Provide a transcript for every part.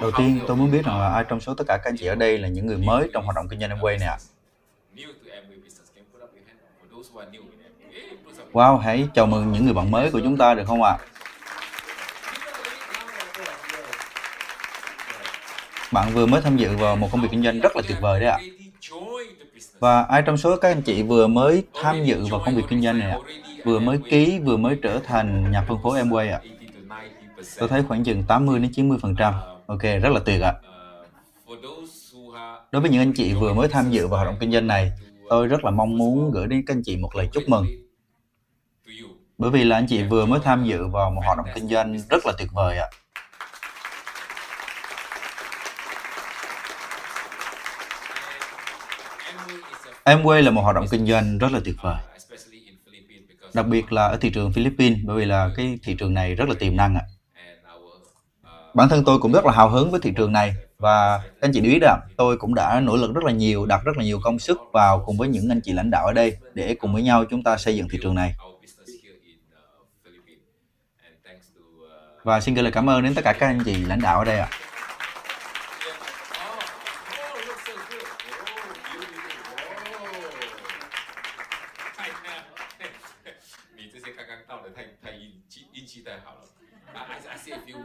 Đầu tiên, tôi muốn biết rằng là ai trong số tất cả các anh chị ở đây là những người mới trong hoạt động kinh doanh Amway này ạ? Wow, hãy chào mừng những người bạn mới của chúng ta được không ạ? Bạn vừa mới tham dự vào một công việc kinh doanh rất là tuyệt vời đấy ạ. Và ai trong số các anh chị vừa mới tham dự vào công việc kinh doanh này ạ? Vừa mới ký, vừa mới trở thành nhà phân phối Amway ạ? Tôi thấy khoảng chừng 80 đến 90 phần trăm. Ok, rất là tuyệt ạ. Đối với những anh chị vừa mới tham dự vào hoạt động kinh doanh này, tôi rất là mong muốn gửi đến các anh chị một lời chúc mừng. Bởi vì là anh chị vừa mới tham dự vào một hoạt động kinh doanh rất là tuyệt vời ạ. Amway là một hoạt động kinh doanh rất là tuyệt vời. Đặc biệt là ở thị trường Philippines bởi vì là cái thị trường này rất là tiềm năng ạ. Bản thân tôi cũng rất là hào hứng với thị trường này và các anh chị biết đó, tôi cũng đã nỗ lực rất là nhiều, đặt rất là nhiều công sức vào cùng với những anh chị lãnh đạo ở đây để cùng với nhau chúng ta xây dựng thị trường này. Và xin gửi lời cảm ơn đến tất cả các anh chị lãnh đạo ở đây ạ.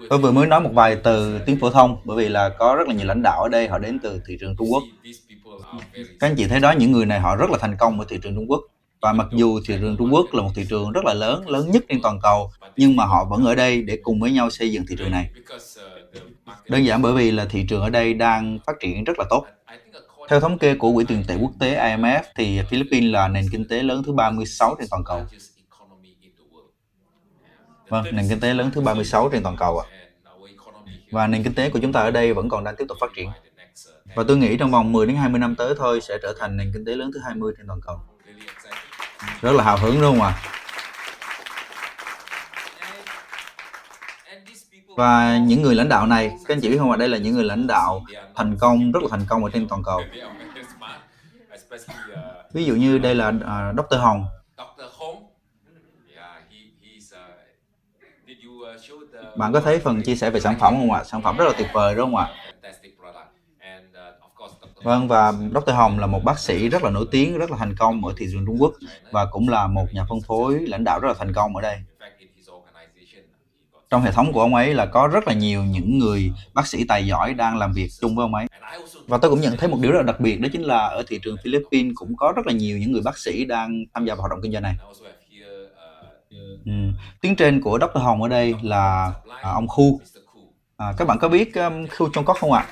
Tôi vừa mới nói một vài từ tiếng phổ thông bởi vì là có rất là nhiều lãnh đạo ở đây họ đến từ thị trường Trung Quốc. Các anh chị thấy đó những người này họ rất là thành công ở thị trường Trung Quốc và mặc dù thị trường Trung Quốc là một thị trường rất là lớn, lớn nhất trên toàn cầu nhưng mà họ vẫn ở đây để cùng với nhau xây dựng thị trường này. Đơn giản bởi vì là thị trường ở đây đang phát triển rất là tốt. Theo thống kê của Quỹ tiền tệ quốc tế IMF thì Philippines là nền kinh tế lớn thứ 36 trên toàn cầu. Vâng, nền kinh tế lớn thứ 36 trên toàn cầu ạ. À. Và nền kinh tế của chúng ta ở đây vẫn còn đang tiếp tục phát triển. Và tôi nghĩ trong vòng 10 đến 20 năm tới thôi sẽ trở thành nền kinh tế lớn thứ 20 trên toàn cầu. Rất là hào hứng đúng không ạ? À? Và những người lãnh đạo này, các anh chị biết không ạ, đây là những người lãnh đạo thành công, rất là thành công ở trên toàn cầu. Ví dụ như đây là à, uh, Dr. Hồng, Bạn có thấy phần chia sẻ về sản phẩm không ạ? Sản phẩm rất là tuyệt vời đúng không ạ? Vâng, và Dr. Hồng là một bác sĩ rất là nổi tiếng, rất là thành công ở thị trường Trung Quốc và cũng là một nhà phân phối lãnh đạo rất là thành công ở đây. Trong hệ thống của ông ấy là có rất là nhiều những người bác sĩ tài giỏi đang làm việc chung với ông ấy. Và tôi cũng nhận thấy một điều rất là đặc biệt đó chính là ở thị trường Philippines cũng có rất là nhiều những người bác sĩ đang tham gia vào hoạt động kinh doanh này. Ừ. Tiếng trên của Dr. Hồng ở đây là à, ông Khu. À, các bạn có biết um, Khu Trong Quốc không ạ?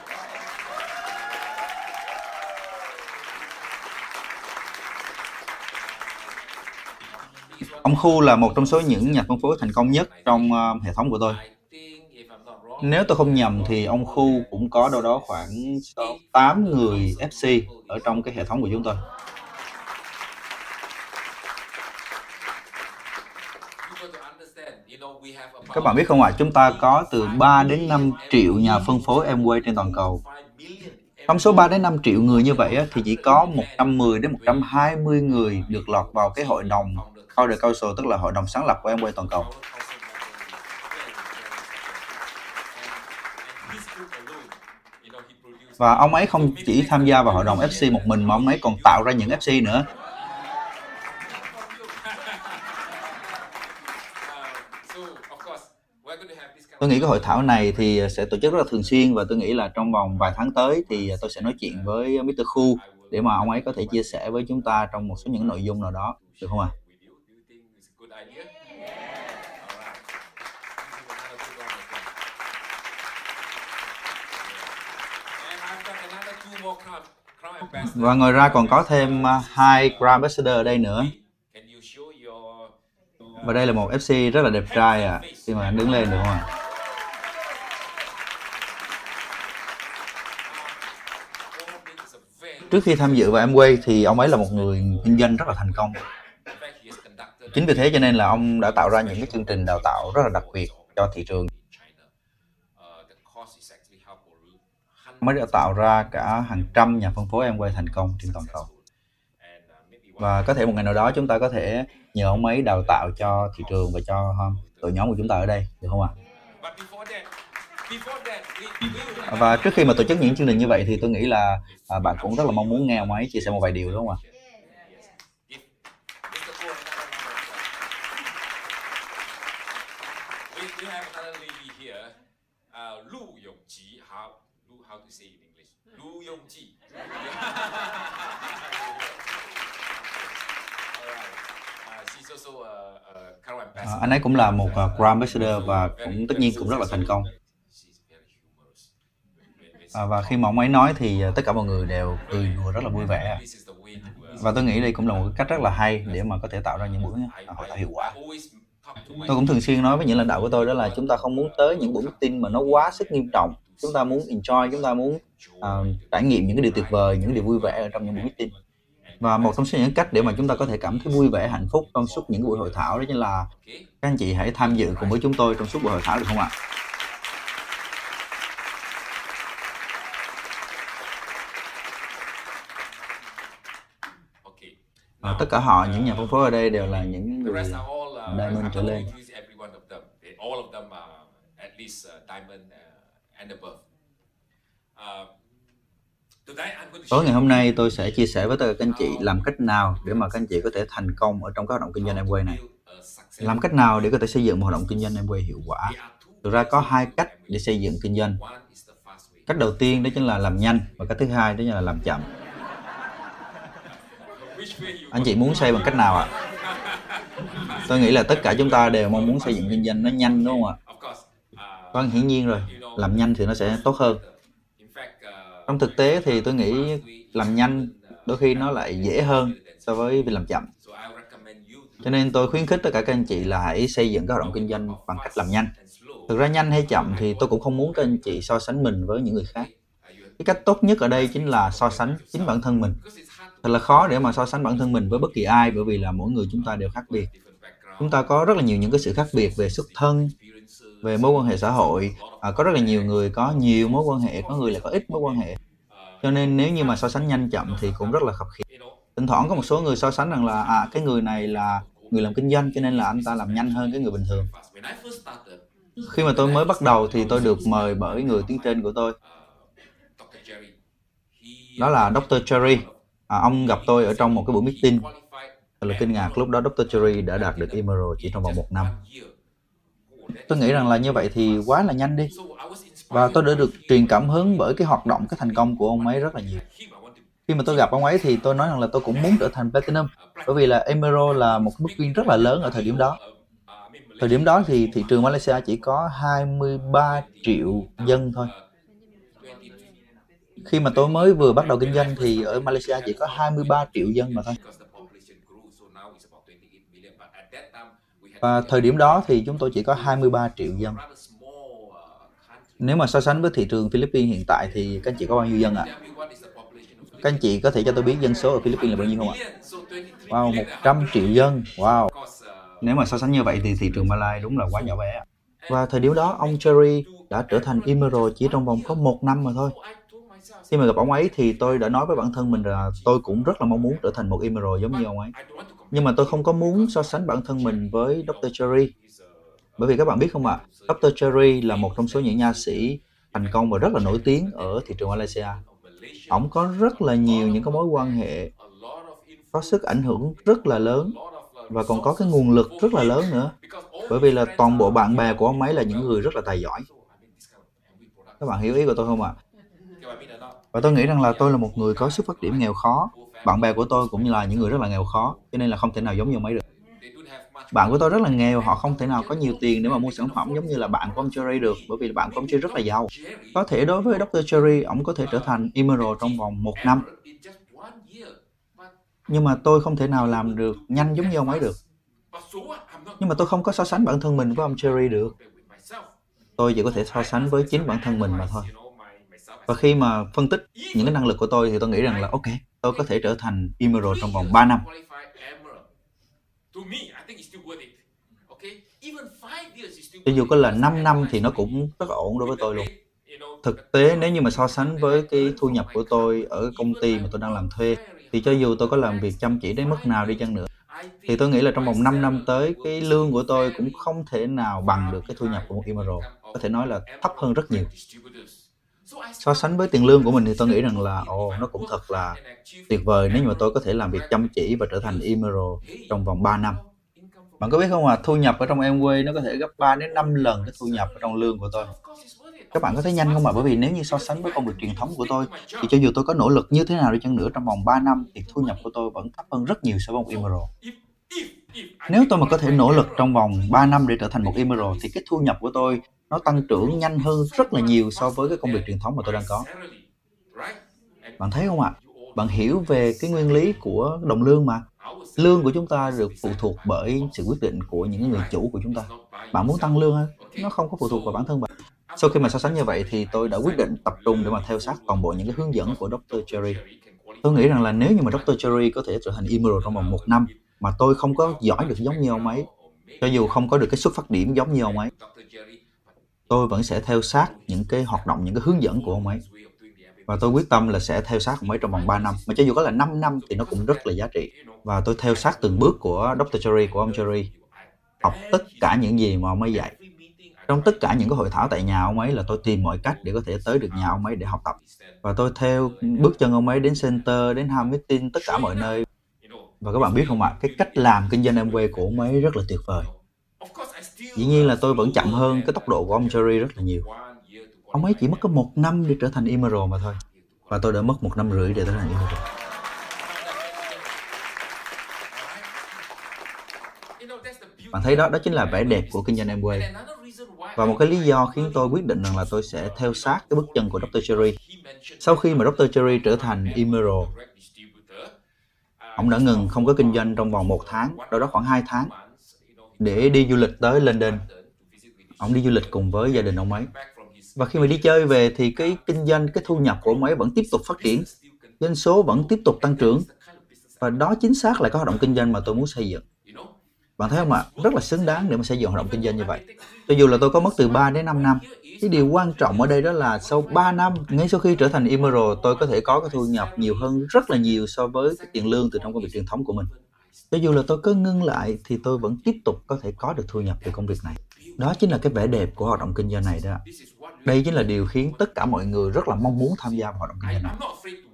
Ông Khu là một trong số những nhà phân phối thành công nhất trong uh, hệ thống của tôi. Nếu tôi không nhầm thì ông Khu cũng có đâu đó khoảng 8 người FC ở trong cái hệ thống của chúng tôi. Các bạn biết không ạ, à, chúng ta có từ 3 đến 5 triệu nhà phân phối Amway trên toàn cầu. Trong số 3 đến 5 triệu người như vậy thì chỉ có 110 đến 120 người được lọt vào cái hội đồng Founder Council, tức là hội đồng sáng lập của Amway toàn cầu. Và ông ấy không chỉ tham gia vào hội đồng FC một mình mà ông ấy còn tạo ra những FC nữa. Tôi nghĩ cái hội thảo này thì sẽ tổ chức rất là thường xuyên và tôi nghĩ là trong vòng vài tháng tới thì tôi sẽ nói chuyện với Mr. Khu để mà ông ấy có thể chia sẻ với chúng ta trong một số những nội dung nào đó được không ạ? À? Và ngoài ra còn có thêm à, hai Grand Ambassador ở đây nữa. Và đây là một FC rất là đẹp trai à. Xin mời anh đứng lên được không ạ? À? Trước khi tham dự vào Amway thì ông ấy là một người kinh doanh rất là thành công. Chính vì thế cho nên là ông đã tạo ra những cái chương trình đào tạo rất là đặc biệt cho thị trường. Ông ấy đã tạo ra cả hàng trăm nhà phân phối Amway thành công trên toàn cầu. Và có thể một ngày nào đó chúng ta có thể nhờ ông ấy đào tạo cho thị trường và cho đội nhóm của chúng ta ở đây, được không ạ? À? Và trước khi mà tổ chức những chương trình như vậy thì tôi nghĩ là à, bạn cũng rất là mong muốn nghe ông ấy chia sẻ một vài điều đúng không ạ? À, anh ấy cũng là một uh, Grand Ambassador và cũng tất nhiên cũng rất là thành công. À, và khi mà ông ấy nói thì à, tất cả mọi người đều cười đùa rất là vui vẻ. Và tôi nghĩ đây cũng là một cách rất là hay để mà có thể tạo ra những buổi à, hội thảo hiệu quả. Tôi cũng thường xuyên nói với những lãnh đạo của tôi đó là chúng ta không muốn tới những buổi meeting mà nó quá sức nghiêm trọng. Chúng ta muốn enjoy, chúng ta muốn uh, trải nghiệm những cái điều tuyệt vời, những điều vui vẻ ở trong những buổi meeting và một trong số những cách để mà chúng ta có thể cảm thấy vui vẻ hạnh phúc trong suốt những buổi hội thảo đó chính là các anh chị hãy tham dự cùng với chúng tôi trong suốt buổi hội thảo được không ạ à, tất cả họ những nhà phân phối ở đây đều là những người diamond trở lên Tối ngày hôm nay tôi sẽ chia sẻ với tất cả các anh chị làm cách nào để mà các anh chị có thể thành công ở trong các hoạt động kinh doanh Amway này. Làm cách nào để có thể xây dựng một hoạt động kinh doanh Amway hiệu quả. Thực ra có hai cách để xây dựng kinh doanh. Cách đầu tiên đó chính là làm nhanh và cách thứ hai đó chính là làm chậm. Anh chị muốn xây bằng cách nào ạ? À? Tôi nghĩ là tất cả chúng ta đều mong muốn xây dựng kinh doanh nó nhanh đúng không ạ? Vâng, hiển nhiên rồi. Làm nhanh thì nó sẽ tốt hơn trong thực tế thì tôi nghĩ làm nhanh đôi khi nó lại dễ hơn so với việc làm chậm cho nên tôi khuyến khích tất cả các anh chị là hãy xây dựng các hoạt động kinh doanh bằng cách làm nhanh thực ra nhanh hay chậm thì tôi cũng không muốn các anh chị so sánh mình với những người khác cái cách tốt nhất ở đây chính là so sánh chính bản thân mình thật là khó để mà so sánh bản thân mình với bất kỳ ai bởi vì là mỗi người chúng ta đều khác biệt. Chúng ta có rất là nhiều những cái sự khác biệt về xuất thân về mối quan hệ xã hội. À, có rất là nhiều người có nhiều mối quan hệ có người lại có ít mối quan hệ. Cho nên nếu như mà so sánh nhanh chậm thì cũng rất là khập khiễng. Thỉnh thoảng có một số người so sánh rằng là à cái người này là người làm kinh doanh cho nên là anh ta làm nhanh hơn cái người bình thường. Khi mà tôi mới bắt đầu thì tôi được mời bởi người tiếng trên của tôi. Đó là Dr. Cherry à, ông gặp tôi ở trong một cái buổi meeting. Thật là kinh ngạc lúc đó Dr. Cherry đã đạt được Emerald chỉ trong vòng một năm. Tôi nghĩ rằng là như vậy thì quá là nhanh đi. Và tôi đã được truyền cảm hứng bởi cái hoạt động cái thành công của ông ấy rất là nhiều. Khi mà tôi gặp ông ấy thì tôi nói rằng là tôi cũng muốn trở thành platinum bởi vì là Emerald là một mức viên rất là lớn ở thời điểm đó. Thời điểm đó thì thị trường Malaysia chỉ có 23 triệu dân thôi khi mà tôi mới vừa bắt đầu kinh doanh thì ở Malaysia chỉ có 23 triệu dân mà thôi và thời điểm đó thì chúng tôi chỉ có 23 triệu dân nếu mà so sánh với thị trường Philippines hiện tại thì các anh chị có bao nhiêu dân ạ? À? Các anh chị có thể cho tôi biết dân số ở Philippines là bao nhiêu không ạ? Wow, 100 triệu dân. Wow. Nếu mà so sánh như vậy thì thị trường Malaysia đúng là quá nhỏ bé. Và thời điểm đó ông Cherry đã trở thành Emerald chỉ trong vòng có một năm mà thôi. Khi mà gặp ông ấy thì tôi đã nói với bản thân mình là tôi cũng rất là mong muốn trở thành một Emerald giống như ông ấy. Nhưng mà tôi không có muốn so sánh bản thân mình với Dr. Cherry bởi vì các bạn biết không ạ, à, Dr. Cherry là một trong số những nha sĩ thành công và rất là nổi tiếng ở thị trường Malaysia. Ông có rất là nhiều những cái mối quan hệ, có sức ảnh hưởng rất là lớn và còn có cái nguồn lực rất là lớn nữa. Bởi vì là toàn bộ bạn bè của ông ấy là những người rất là tài giỏi. Các bạn hiểu ý của tôi không ạ? À? Và tôi nghĩ rằng là tôi là một người có xuất phát điểm nghèo khó. Bạn bè của tôi cũng như là những người rất là nghèo khó, cho nên là không thể nào giống như mấy được. Bạn của tôi rất là nghèo họ không thể nào có nhiều tiền để mà mua sản phẩm giống như là bạn của ông Jerry được bởi vì bạn của ông Jerry rất là giàu. Có thể đối với Dr. Jerry, ông có thể trở thành Emerald trong vòng một năm. Nhưng mà tôi không thể nào làm được nhanh giống như ông ấy được. Nhưng mà tôi không có so sánh bản thân mình với ông Jerry được. Tôi chỉ có thể so sánh với chính bản thân mình mà thôi và khi mà phân tích những cái năng lực của tôi thì tôi nghĩ rằng là, ok, tôi có thể trở thành Emerald trong vòng 3 năm cho dù có là 5 năm thì nó cũng rất là ổn đối với tôi luôn. Thực tế, nếu như mà so sánh với cái thu nhập của tôi ở công ty mà tôi đang làm thuê, thì cho dù tôi có làm việc chăm chỉ đến mức nào đi chăng nữa, thì tôi nghĩ là trong vòng 5 năm tới, cái lương của tôi cũng không thể nào bằng được cái thu nhập của một Emerald. có thể nói là thấp hơn rất nhiều. So sánh với tiền lương của mình thì tôi nghĩ rằng là ồ nó cũng thật là tuyệt vời nếu như mà tôi có thể làm việc chăm chỉ và trở thành Emerald trong vòng 3 năm. Bạn có biết không à, thu nhập ở trong Amway nó có thể gấp 3 đến 5 lần cái thu nhập ở trong lương của tôi. Các bạn có thấy nhanh không ạ? Bởi vì nếu như so sánh với công việc truyền thống của tôi thì cho dù tôi có nỗ lực như thế nào đi chăng nữa trong vòng 3 năm thì thu nhập của tôi vẫn thấp hơn rất nhiều so với một Emerald. Nếu tôi mà có thể nỗ lực trong vòng 3 năm để trở thành một Emerald, thì cái thu nhập của tôi nó tăng trưởng nhanh hơn rất là nhiều so với cái công việc truyền thống mà tôi đang có. Bạn thấy không ạ? Bạn hiểu về cái nguyên lý của đồng lương mà. Lương của chúng ta được phụ thuộc bởi sự quyết định của những người chủ của chúng ta. Bạn muốn tăng lương không? Nó không có phụ thuộc vào bản thân bạn. Sau khi mà so sánh như vậy thì tôi đã quyết định tập trung để mà theo sát toàn bộ những cái hướng dẫn của Dr. Cherry. Tôi nghĩ rằng là nếu như mà Dr. Cherry có thể trở thành Emerald trong vòng một năm mà tôi không có giỏi được giống như ông ấy, cho dù không có được cái xuất phát điểm giống như ông ấy, tôi vẫn sẽ theo sát những cái hoạt động, những cái hướng dẫn của ông ấy. Và tôi quyết tâm là sẽ theo sát ông ấy trong vòng 3 năm. Mà cho dù có là 5 năm thì nó cũng rất là giá trị. Và tôi theo sát từng bước của Dr. Jerry của ông Jerry, Học tất cả những gì mà ông ấy dạy. Trong tất cả những cái hội thảo tại nhà ông ấy là tôi tìm mọi cách để có thể tới được nhà ông ấy để học tập. Và tôi theo bước chân ông ấy đến center, đến ham meeting, tất cả mọi nơi. Và các bạn biết không ạ, cái cách làm kinh doanh Amway của ông ấy rất là tuyệt vời. Dĩ nhiên là tôi vẫn chậm hơn cái tốc độ của ông Jerry rất là nhiều. Ông ấy chỉ mất có một năm để trở thành Emerald mà thôi. Và tôi đã mất một năm rưỡi để trở thành Emerald. Bạn thấy đó, đó chính là vẻ đẹp của kinh doanh Amway. Và một cái lý do khiến tôi quyết định rằng là tôi sẽ theo sát cái bước chân của Dr. Cherry. Sau khi mà Dr. Cherry trở thành Emerald, ông đã ngừng không có kinh doanh trong vòng một tháng, đâu đó khoảng 2 tháng để đi du lịch tới London. Ông đi du lịch cùng với gia đình ông ấy. Và khi mà đi chơi về thì cái kinh doanh, cái thu nhập của ông ấy vẫn tiếp tục phát triển. Doanh số vẫn tiếp tục tăng trưởng. Và đó chính xác là cái hoạt động kinh doanh mà tôi muốn xây dựng. Bạn thấy không ạ? Rất là xứng đáng để mà xây dựng hoạt động kinh doanh như vậy. Cho dù là tôi có mất từ 3 đến 5 năm, cái điều quan trọng ở đây đó là sau 3 năm, ngay sau khi trở thành Emerald, tôi có thể có cái thu nhập nhiều hơn rất là nhiều so với cái tiền lương từ trong công việc truyền thống của mình. Cho dù là tôi có ngưng lại thì tôi vẫn tiếp tục có thể có được thu nhập từ công việc này. Đó chính là cái vẻ đẹp của hoạt động kinh doanh này đó. Đây chính là điều khiến tất cả mọi người rất là mong muốn tham gia vào hoạt động kinh doanh này.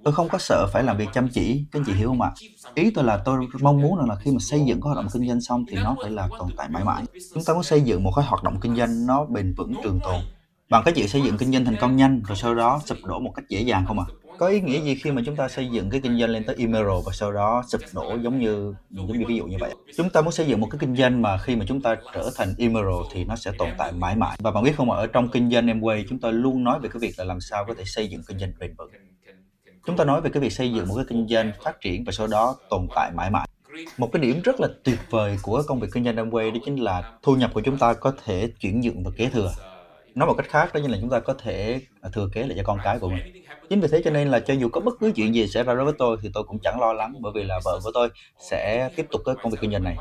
Tôi không có sợ phải làm việc chăm chỉ, các anh chị hiểu không ạ? Ý tôi là tôi mong muốn rằng là khi mà xây dựng cái hoạt động kinh doanh xong thì nó phải là tồn tại mãi mãi. Chúng ta muốn xây dựng một cái hoạt động kinh doanh nó bền vững trường tồn. Bằng cái chuyện xây dựng kinh doanh thành công nhanh rồi sau đó sụp đổ một cách dễ dàng không ạ? À? Có ý nghĩa gì khi mà chúng ta xây dựng cái kinh doanh lên tới Emerald và sau đó sụp đổ giống như giống như ví dụ như vậy? Chúng ta muốn xây dựng một cái kinh doanh mà khi mà chúng ta trở thành Emerald thì nó sẽ tồn tại mãi mãi. Và bạn biết không ở trong kinh doanh Amway chúng ta luôn nói về cái việc là làm sao có thể xây dựng kinh doanh bền vững. Chúng ta nói về cái việc xây dựng một cái kinh doanh phát triển và sau đó tồn tại mãi mãi. Một cái điểm rất là tuyệt vời của công việc kinh doanh Amway đó chính là thu nhập của chúng ta có thể chuyển nhượng và kế thừa nói một cách khác, đó như là chúng ta có thể à, thừa kế lại cho con cái của mình. Chính vì thế cho nên là cho dù có bất cứ chuyện gì xảy ra đối với tôi thì tôi cũng chẳng lo lắng, bởi vì là vợ của tôi sẽ tiếp tục cái công việc kinh doanh này.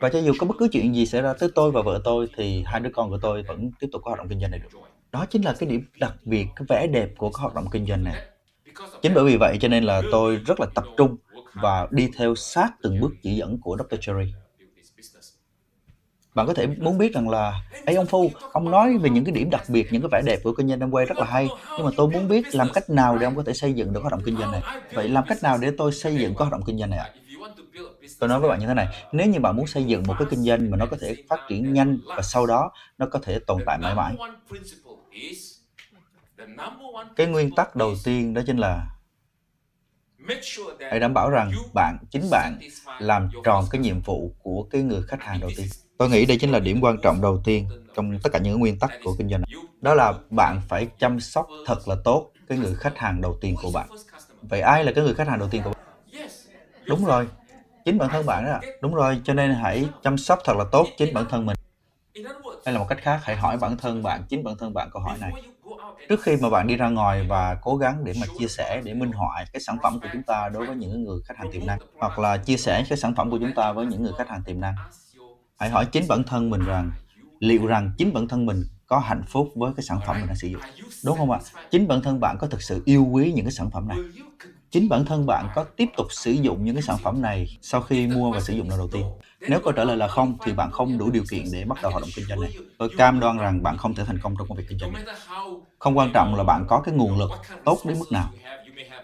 Và cho dù có bất cứ chuyện gì xảy ra tới tôi và vợ tôi thì hai đứa con của tôi vẫn tiếp tục có hoạt động kinh doanh này được. Đó chính là cái điểm đặc biệt, cái vẻ đẹp của cái hoạt động kinh doanh này. Chính bởi vì vậy cho nên là tôi rất là tập trung và đi theo sát từng bước chỉ dẫn của Dr. Cherry bạn có thể muốn biết rằng là ấy ông phu, ông nói về những cái điểm đặc biệt, những cái vẻ đẹp của kinh doanh Amway rất là hay, nhưng mà tôi muốn biết làm cách nào để ông có thể xây dựng được hoạt động kinh doanh này? Vậy làm cách nào để tôi xây dựng có hoạt động kinh doanh này ạ? Tôi nói với bạn như thế này, nếu như bạn muốn xây dựng một cái kinh doanh mà nó có thể phát triển nhanh và sau đó nó có thể tồn tại mãi mãi. Cái nguyên tắc đầu tiên đó chính là hãy đảm bảo rằng bạn, chính bạn làm tròn cái nhiệm vụ của cái người khách hàng đầu tiên. Tôi nghĩ đây chính là điểm quan trọng đầu tiên trong tất cả những nguyên tắc của kinh doanh. Đó là bạn phải chăm sóc thật là tốt cái người khách hàng đầu tiên của bạn. Vậy ai là cái người khách hàng đầu tiên của bạn? Đúng rồi, chính bản thân bạn đó. Đúng rồi, cho nên hãy chăm sóc thật là tốt chính bản thân mình. Hay là một cách khác, hãy hỏi bản thân bạn, chính bản thân bạn câu hỏi này. Trước khi mà bạn đi ra ngoài và cố gắng để mà chia sẻ, để minh họa cái sản phẩm của chúng ta đối với những người khách hàng tiềm năng, hoặc là chia sẻ cái sản phẩm của chúng ta với những người khách hàng tiềm năng, hãy hỏi chính bản thân mình rằng, liệu rằng chính bản thân mình có hạnh phúc với cái sản phẩm mình đang sử dụng đúng không ạ chính bản thân bạn có thực sự yêu quý những cái sản phẩm này chính bản thân bạn có tiếp tục sử dụng những cái sản phẩm này sau khi mua và sử dụng lần đầu tiên Nếu câu trả lời là không, thì bạn không đủ điều kiện để bắt đầu hoạt động kinh doanh này. Tôi cam đoan rằng bạn không thể thành công trong công việc kinh doanh này. Không quan trọng là bạn có cái nguồn lực tốt đến mức nào.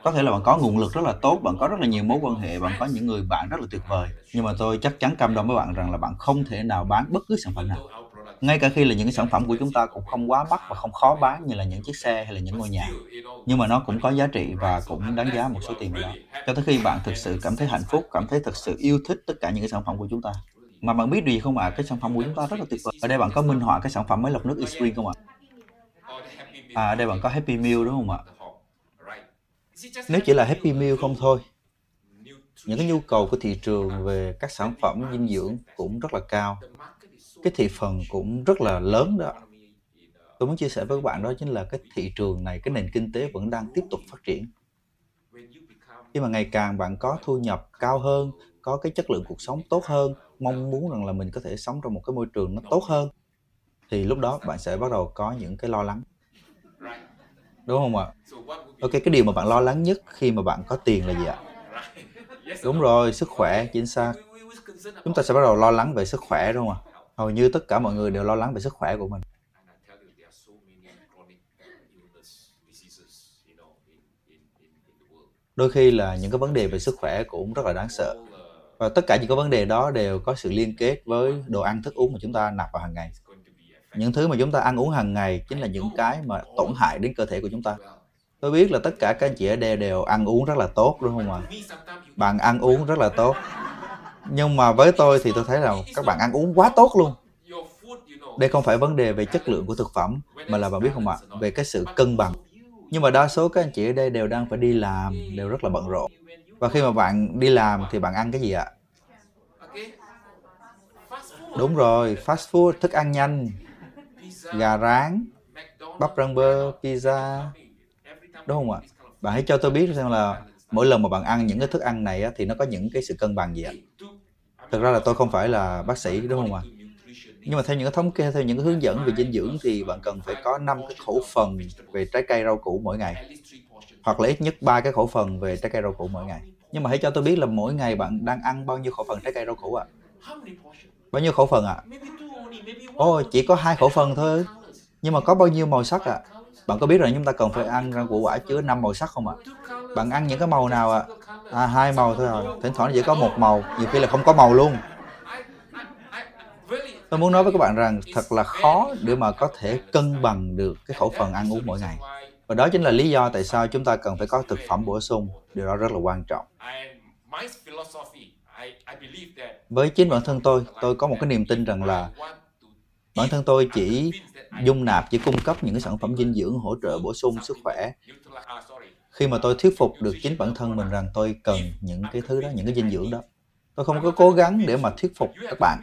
Có thể là bạn có nguồn lực rất là tốt, bạn có rất là nhiều mối quan hệ, bạn có những người bạn rất là tuyệt vời. Nhưng mà tôi chắc chắn cam đoan với bạn rằng là bạn không thể nào bán bất cứ sản phẩm nào. Ngay cả khi là những cái sản phẩm của chúng ta cũng không quá mắc và không khó bán như là những chiếc xe hay là những ngôi nhà. Nhưng mà nó cũng có giá trị và cũng đáng giá một số tiền đó. Cho tới khi bạn thực sự cảm thấy hạnh phúc, cảm thấy thực sự yêu thích tất cả những cái sản phẩm của chúng ta. Mà bạn biết điều gì không ạ? À? Cái sản phẩm của chúng ta rất là tuyệt vời. Ở đây bạn có minh họa cái sản phẩm máy lọc nước Esprit không ạ? À? à, ở đây bạn có Happy Meal đúng không ạ? Nếu chỉ là Happy Meal không thôi, những cái nhu cầu của thị trường về các sản phẩm dinh dưỡng cũng rất là cao. Cái thị phần cũng rất là lớn đó. Tôi muốn chia sẻ với các bạn đó chính là cái thị trường này, cái nền kinh tế vẫn đang tiếp tục phát triển. Khi mà ngày càng bạn có thu nhập cao hơn, có cái chất lượng cuộc sống tốt hơn, mong muốn rằng là mình có thể sống trong một cái môi trường nó tốt hơn, thì lúc đó bạn sẽ bắt đầu có những cái lo lắng. Đúng không ạ? Ok, cái điều mà bạn lo lắng nhất khi mà bạn có tiền là gì ạ? Đúng rồi, sức khỏe, chính xác. Chúng ta sẽ bắt đầu lo lắng về sức khỏe đúng không ạ? Hầu như tất cả mọi người đều lo lắng về sức khỏe của mình. Đôi khi là những cái vấn đề về sức khỏe cũng rất là đáng sợ. Và tất cả những cái vấn đề đó đều có sự liên kết với đồ ăn thức uống mà chúng ta nạp vào hàng ngày. Những thứ mà chúng ta ăn uống hàng ngày chính là những cái mà tổn hại đến cơ thể của chúng ta. Tôi biết là tất cả các anh chị ở đây đều ăn uống rất là tốt đúng không ạ? Bạn ăn uống rất là tốt. Nhưng mà với tôi thì tôi thấy là các bạn ăn uống quá tốt luôn. Đây không phải vấn đề về chất lượng của thực phẩm mà là bạn biết không ạ? Về cái sự cân bằng. Nhưng mà đa số các anh chị ở đây đều đang phải đi làm, đều rất là bận rộn. Và khi mà bạn đi làm thì bạn ăn cái gì ạ? Đúng rồi, fast food, thức ăn nhanh, gà rán, bắp rang bơ, pizza, đúng không ạ? Bạn hãy cho tôi biết xem là mỗi lần mà bạn ăn những cái thức ăn này á, thì nó có những cái sự cân bằng gì ạ? Thực ra là tôi không phải là bác sĩ đúng không ạ? Nhưng mà theo những cái thống kê, theo những cái hướng dẫn về dinh dưỡng thì bạn cần phải có 5 cái khẩu phần về trái cây rau củ mỗi ngày. Hoặc là ít nhất ba cái khẩu phần về trái cây rau củ mỗi ngày. Nhưng mà hãy cho tôi biết là mỗi ngày bạn đang ăn bao nhiêu khẩu phần trái cây rau củ ạ? À? Bao nhiêu khẩu phần ạ? À? Ồ, chỉ có hai khẩu phần thôi. Nhưng mà có bao nhiêu màu sắc ạ? À? Bạn có biết rằng chúng ta cần phải ăn rau củ quả chứa 5 màu sắc không ạ? À? Bạn ăn những cái màu nào ạ? À? à hai màu thôi rồi. Thỉnh thoảng chỉ có một màu, nhiều khi là không có màu luôn. Tôi muốn nói với các bạn rằng thật là khó để mà có thể cân bằng được cái khẩu phần ăn uống mỗi ngày. Và đó chính là lý do tại sao chúng ta cần phải có thực phẩm bổ sung. Điều đó rất là quan trọng. Với chính bản thân tôi, tôi có một cái niềm tin rằng là bản thân tôi chỉ dung nạp, chỉ cung cấp những cái sản phẩm dinh dưỡng hỗ trợ bổ sung sức khỏe. Khi mà tôi thuyết phục được chính bản thân mình rằng tôi cần những cái thứ đó, những cái dinh dưỡng đó. Tôi không có cố gắng để mà thuyết phục các bạn.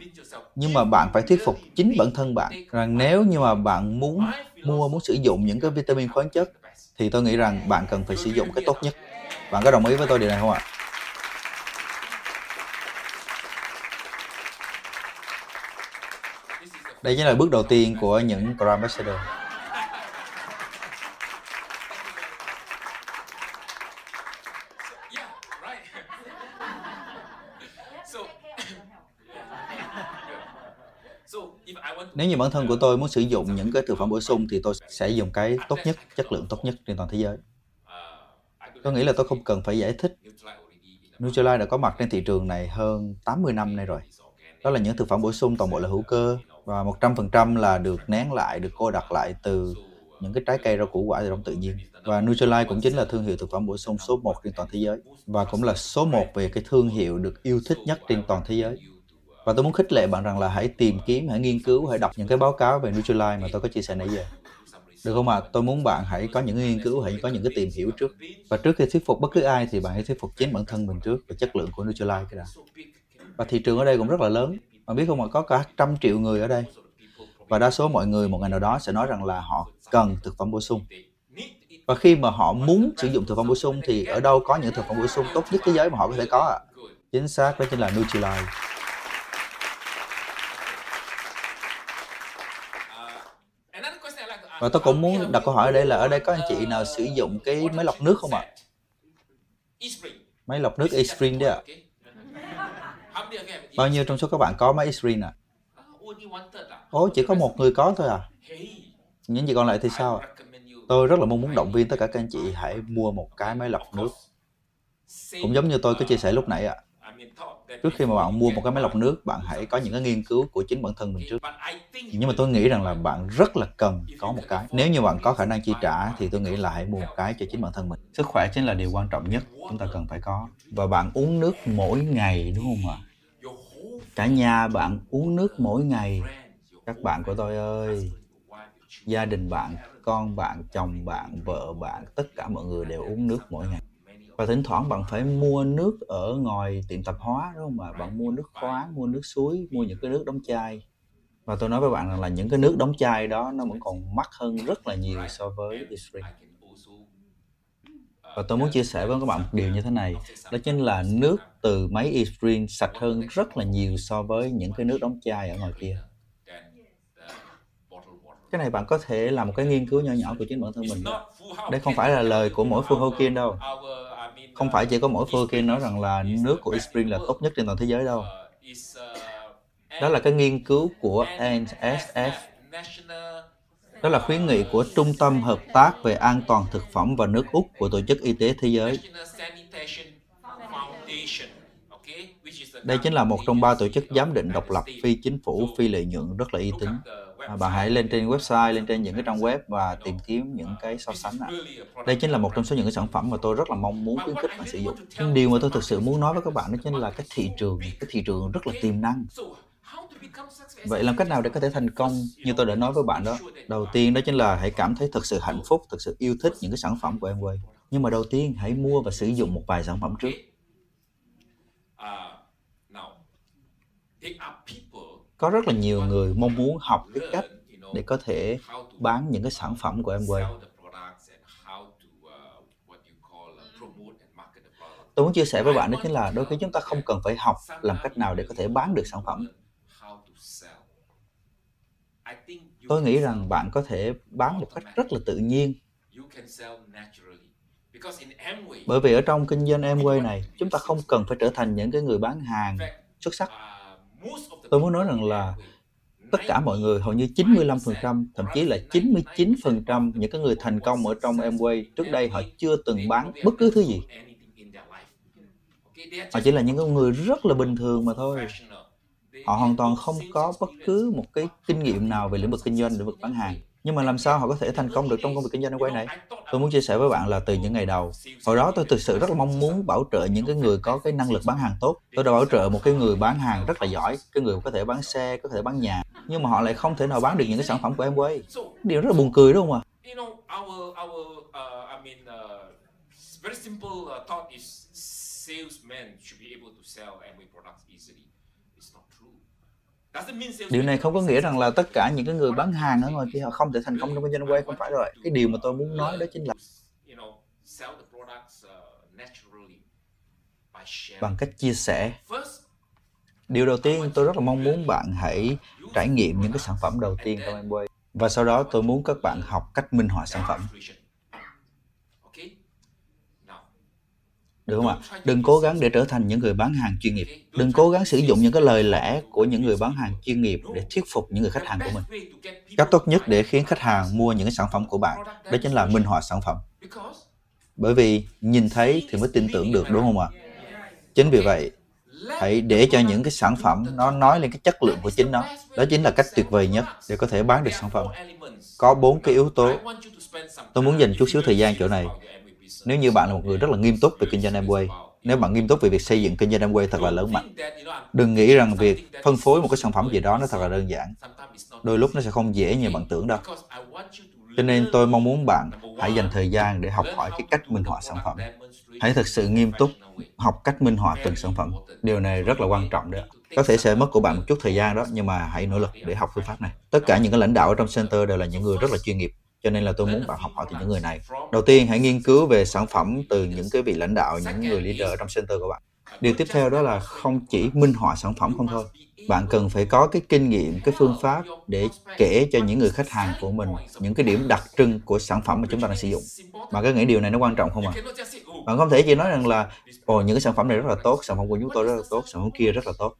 Nhưng mà bạn phải thuyết phục chính bản thân bạn rằng nếu như mà bạn muốn mua, muốn sử dụng những cái vitamin khoáng chất thì tôi nghĩ rằng bạn cần phải sử dụng cái tốt nhất. Bạn có đồng ý với tôi điều này không ạ? Đây chính là bước đầu tiên của những Grand Ambassador. Nếu như bản thân của tôi muốn sử dụng những cái thực phẩm bổ sung thì tôi sẽ dùng cái tốt nhất, chất lượng tốt nhất trên toàn thế giới. Tôi nghĩ là tôi không cần phải giải thích. Nutrilite đã có mặt trên thị trường này hơn 80 năm nay rồi. Đó là những thực phẩm bổ sung toàn bộ là hữu cơ và 100% là được nén lại, được cô đặt lại từ những cái trái cây rau củ quả từ trong tự nhiên. Và Nutrilite cũng chính là thương hiệu thực phẩm bổ sung số 1 trên toàn thế giới và cũng là số 1 về cái thương hiệu được yêu thích nhất trên toàn thế giới. Và tôi muốn khích lệ bạn rằng là hãy tìm kiếm, hãy nghiên cứu, hãy đọc những cái báo cáo về Nutrilite mà tôi có chia sẻ nãy giờ. Được không ạ? À? Tôi muốn bạn hãy có những nghiên cứu, hãy có những cái tìm hiểu trước. Và trước khi thuyết phục bất cứ ai thì bạn hãy thuyết phục chính bản thân mình trước về chất lượng của Nutrilite cái đã. Và thị trường ở đây cũng rất là lớn. Bạn biết không ạ? Có cả trăm triệu người ở đây. Và đa số mọi người một ngày nào đó sẽ nói rằng là họ cần thực phẩm bổ sung. Và khi mà họ muốn sử dụng thực phẩm bổ sung thì ở đâu có những thực phẩm bổ sung tốt nhất thế giới mà họ có thể có ạ? À? Chính xác, đó chính là Nutrilite. Và tôi cũng muốn đặt câu hỏi ở đây là ở đây có anh chị nào sử dụng cái máy lọc nước không ạ? À? Máy lọc nước E-Spring đấy ạ. À. Bao nhiêu trong số các bạn có máy Xrin à? Ồ, chỉ có một người có thôi à? Những gì còn lại thì sao? Tôi rất là mong muốn động viên tất cả các anh chị hãy mua một cái máy lọc nước. Cũng giống như tôi có chia sẻ lúc nãy ạ. À. Trước khi mà bạn mua một cái máy lọc nước, bạn hãy có những cái nghiên cứu của chính bản thân mình trước. Nhưng mà tôi nghĩ rằng là bạn rất là cần có một cái. Nếu như bạn có khả năng chi trả thì tôi nghĩ là hãy mua một cái cho chính bản thân mình. Sức khỏe chính là điều quan trọng nhất chúng ta cần phải có. Và bạn uống nước mỗi ngày đúng không ạ? Cả nhà bạn uống nước mỗi ngày. Các bạn của tôi ơi, gia đình bạn, con bạn, chồng bạn, vợ bạn, tất cả mọi người đều uống nước mỗi ngày. Và thỉnh thoảng bạn phải mua nước ở ngoài tiệm tạp hóa đúng không ạ? Bạn mua nước khoáng mua nước suối mua những cái nước đóng chai. Và tôi nói với bạn rằng là những cái nước đóng chai đó nó vẫn còn mắc hơn rất là nhiều so với Israel và tôi muốn chia sẻ với các bạn một điều như thế này, đó chính là nước từ máy Israel sạch hơn rất là nhiều so với những cái nước đóng chai ở ngoài kia cái này bạn có thể làm một cái nghiên cứu nhỏ nhỏ của chính bản thân mình đây không phải là lời của mỗi Phu Hawking đâu không phải chỉ có mỗi Furkin nói rằng là nước của Spring là tốt nhất trên toàn thế giới đâu. Đó là cái nghiên cứu của NSF. Đó là khuyến nghị của Trung tâm Hợp tác về An toàn Thực phẩm và nước Úc của Tổ chức Y tế Thế giới. Đây chính là một trong ba tổ chức giám định độc lập phi chính phủ phi lợi nhuận rất là uy tín. À, bạn hãy lên trên website, lên trên những cái trang web và tìm kiếm những cái so sánh. À. Đây chính là một trong số những cái sản phẩm mà tôi rất là mong muốn khuyến khích bạn sử dụng. Nhưng điều mà tôi thực sự muốn nói với các bạn đó chính là cái thị trường, cái thị trường rất là tiềm năng. Vậy làm cách nào để có thể thành công như tôi đã nói với bạn đó? Đầu tiên đó chính là hãy cảm thấy thật sự hạnh phúc, thật sự yêu thích những cái sản phẩm của Amway. Nhưng mà đầu tiên hãy mua và sử dụng một vài sản phẩm trước. có rất là nhiều người mong muốn học cái cách để có thể bán những cái sản phẩm của Amway. Tôi muốn chia sẻ với bạn đó chính là đôi khi chúng ta không cần phải học làm cách nào để có thể bán được sản phẩm. Tôi nghĩ rằng bạn có thể bán một cách rất là tự nhiên. Bởi vì ở trong kinh doanh Amway này, chúng ta không cần phải trở thành những cái người bán hàng xuất sắc Tôi muốn nói rằng là tất cả mọi người hầu như 95%, thậm chí là 99% những cái người thành công ở trong Amway trước đây họ chưa từng bán bất cứ thứ gì. Họ chỉ là những người rất là bình thường mà thôi. Họ hoàn toàn không có bất cứ một cái kinh nghiệm nào về lĩnh vực kinh doanh, lĩnh vực bán hàng. Nhưng mà làm sao họ có thể thành công được trong công việc kinh doanh quay này? Tôi muốn chia sẻ với bạn là từ những ngày đầu hồi đó tôi thực sự rất là mong muốn bảo trợ những cái người có cái năng lực bán hàng tốt. Tôi đã bảo trợ một cái người bán hàng rất là giỏi cái người có thể bán xe có thể bán nhà nhưng mà họ lại không thể nào bán được những cái sản phẩm của em quay điều rất là buồn cười đúng không ạ? Salesmen Điều này không có nghĩa rằng là tất cả những cái người bán hàng ở ngoài kia họ không thể thành công trong kinh doanh quay không phải rồi. Cái điều mà tôi muốn nói đó chính là bằng cách chia sẻ. Điều đầu tiên tôi rất là mong muốn bạn hãy trải nghiệm những cái sản phẩm đầu tiên trong Amway và sau đó tôi muốn các bạn học cách minh họa sản phẩm. Được không ạ? Đừng cố gắng để trở thành những người bán hàng chuyên nghiệp. Đừng cố gắng sử dụng những cái lời lẽ của những người bán hàng chuyên nghiệp để thuyết phục những người khách hàng của mình. Cách tốt nhất để khiến khách hàng mua những cái sản phẩm của bạn đó chính là minh họa sản phẩm. Bởi vì nhìn thấy thì mới tin tưởng được đúng không ạ? Chính vì vậy, hãy để cho những cái sản phẩm nó nói lên cái chất lượng của chính nó. Đó chính là cách tuyệt vời nhất để có thể bán được sản phẩm. Có bốn cái yếu tố. Tôi muốn dành chút xíu thời gian chỗ này nếu như bạn là một người rất là nghiêm túc về kinh doanh Amway, nếu bạn nghiêm túc về việc xây dựng kinh doanh Amway thật là lớn mạnh, đừng nghĩ rằng việc phân phối một cái sản phẩm gì đó nó thật là đơn giản. Đôi lúc nó sẽ không dễ như bạn tưởng đâu. Cho nên tôi mong muốn bạn hãy dành thời gian để học hỏi cái cách minh họa sản phẩm. Hãy thực sự nghiêm túc học cách minh họa từng sản phẩm. Điều này rất là quan trọng đấy. Có thể sẽ mất của bạn một chút thời gian đó, nhưng mà hãy nỗ lực để học phương pháp này. Tất cả những cái lãnh đạo ở trong center đều là những người rất là chuyên nghiệp cho nên là tôi muốn bạn học hỏi từ những người này. đầu tiên hãy nghiên cứu về sản phẩm từ những cái vị lãnh đạo những người leader trong center của bạn. điều tiếp theo đó là không chỉ minh họa sản phẩm không thôi. bạn cần phải có cái kinh nghiệm cái phương pháp để kể cho những người khách hàng của mình những cái điểm đặc trưng của sản phẩm mà chúng ta đang sử dụng. bạn có nghĩ điều này nó quan trọng không ạ? À? bạn không thể chỉ nói rằng là ồ những cái sản phẩm này rất là tốt sản phẩm của chúng tôi rất là tốt sản phẩm kia rất là tốt.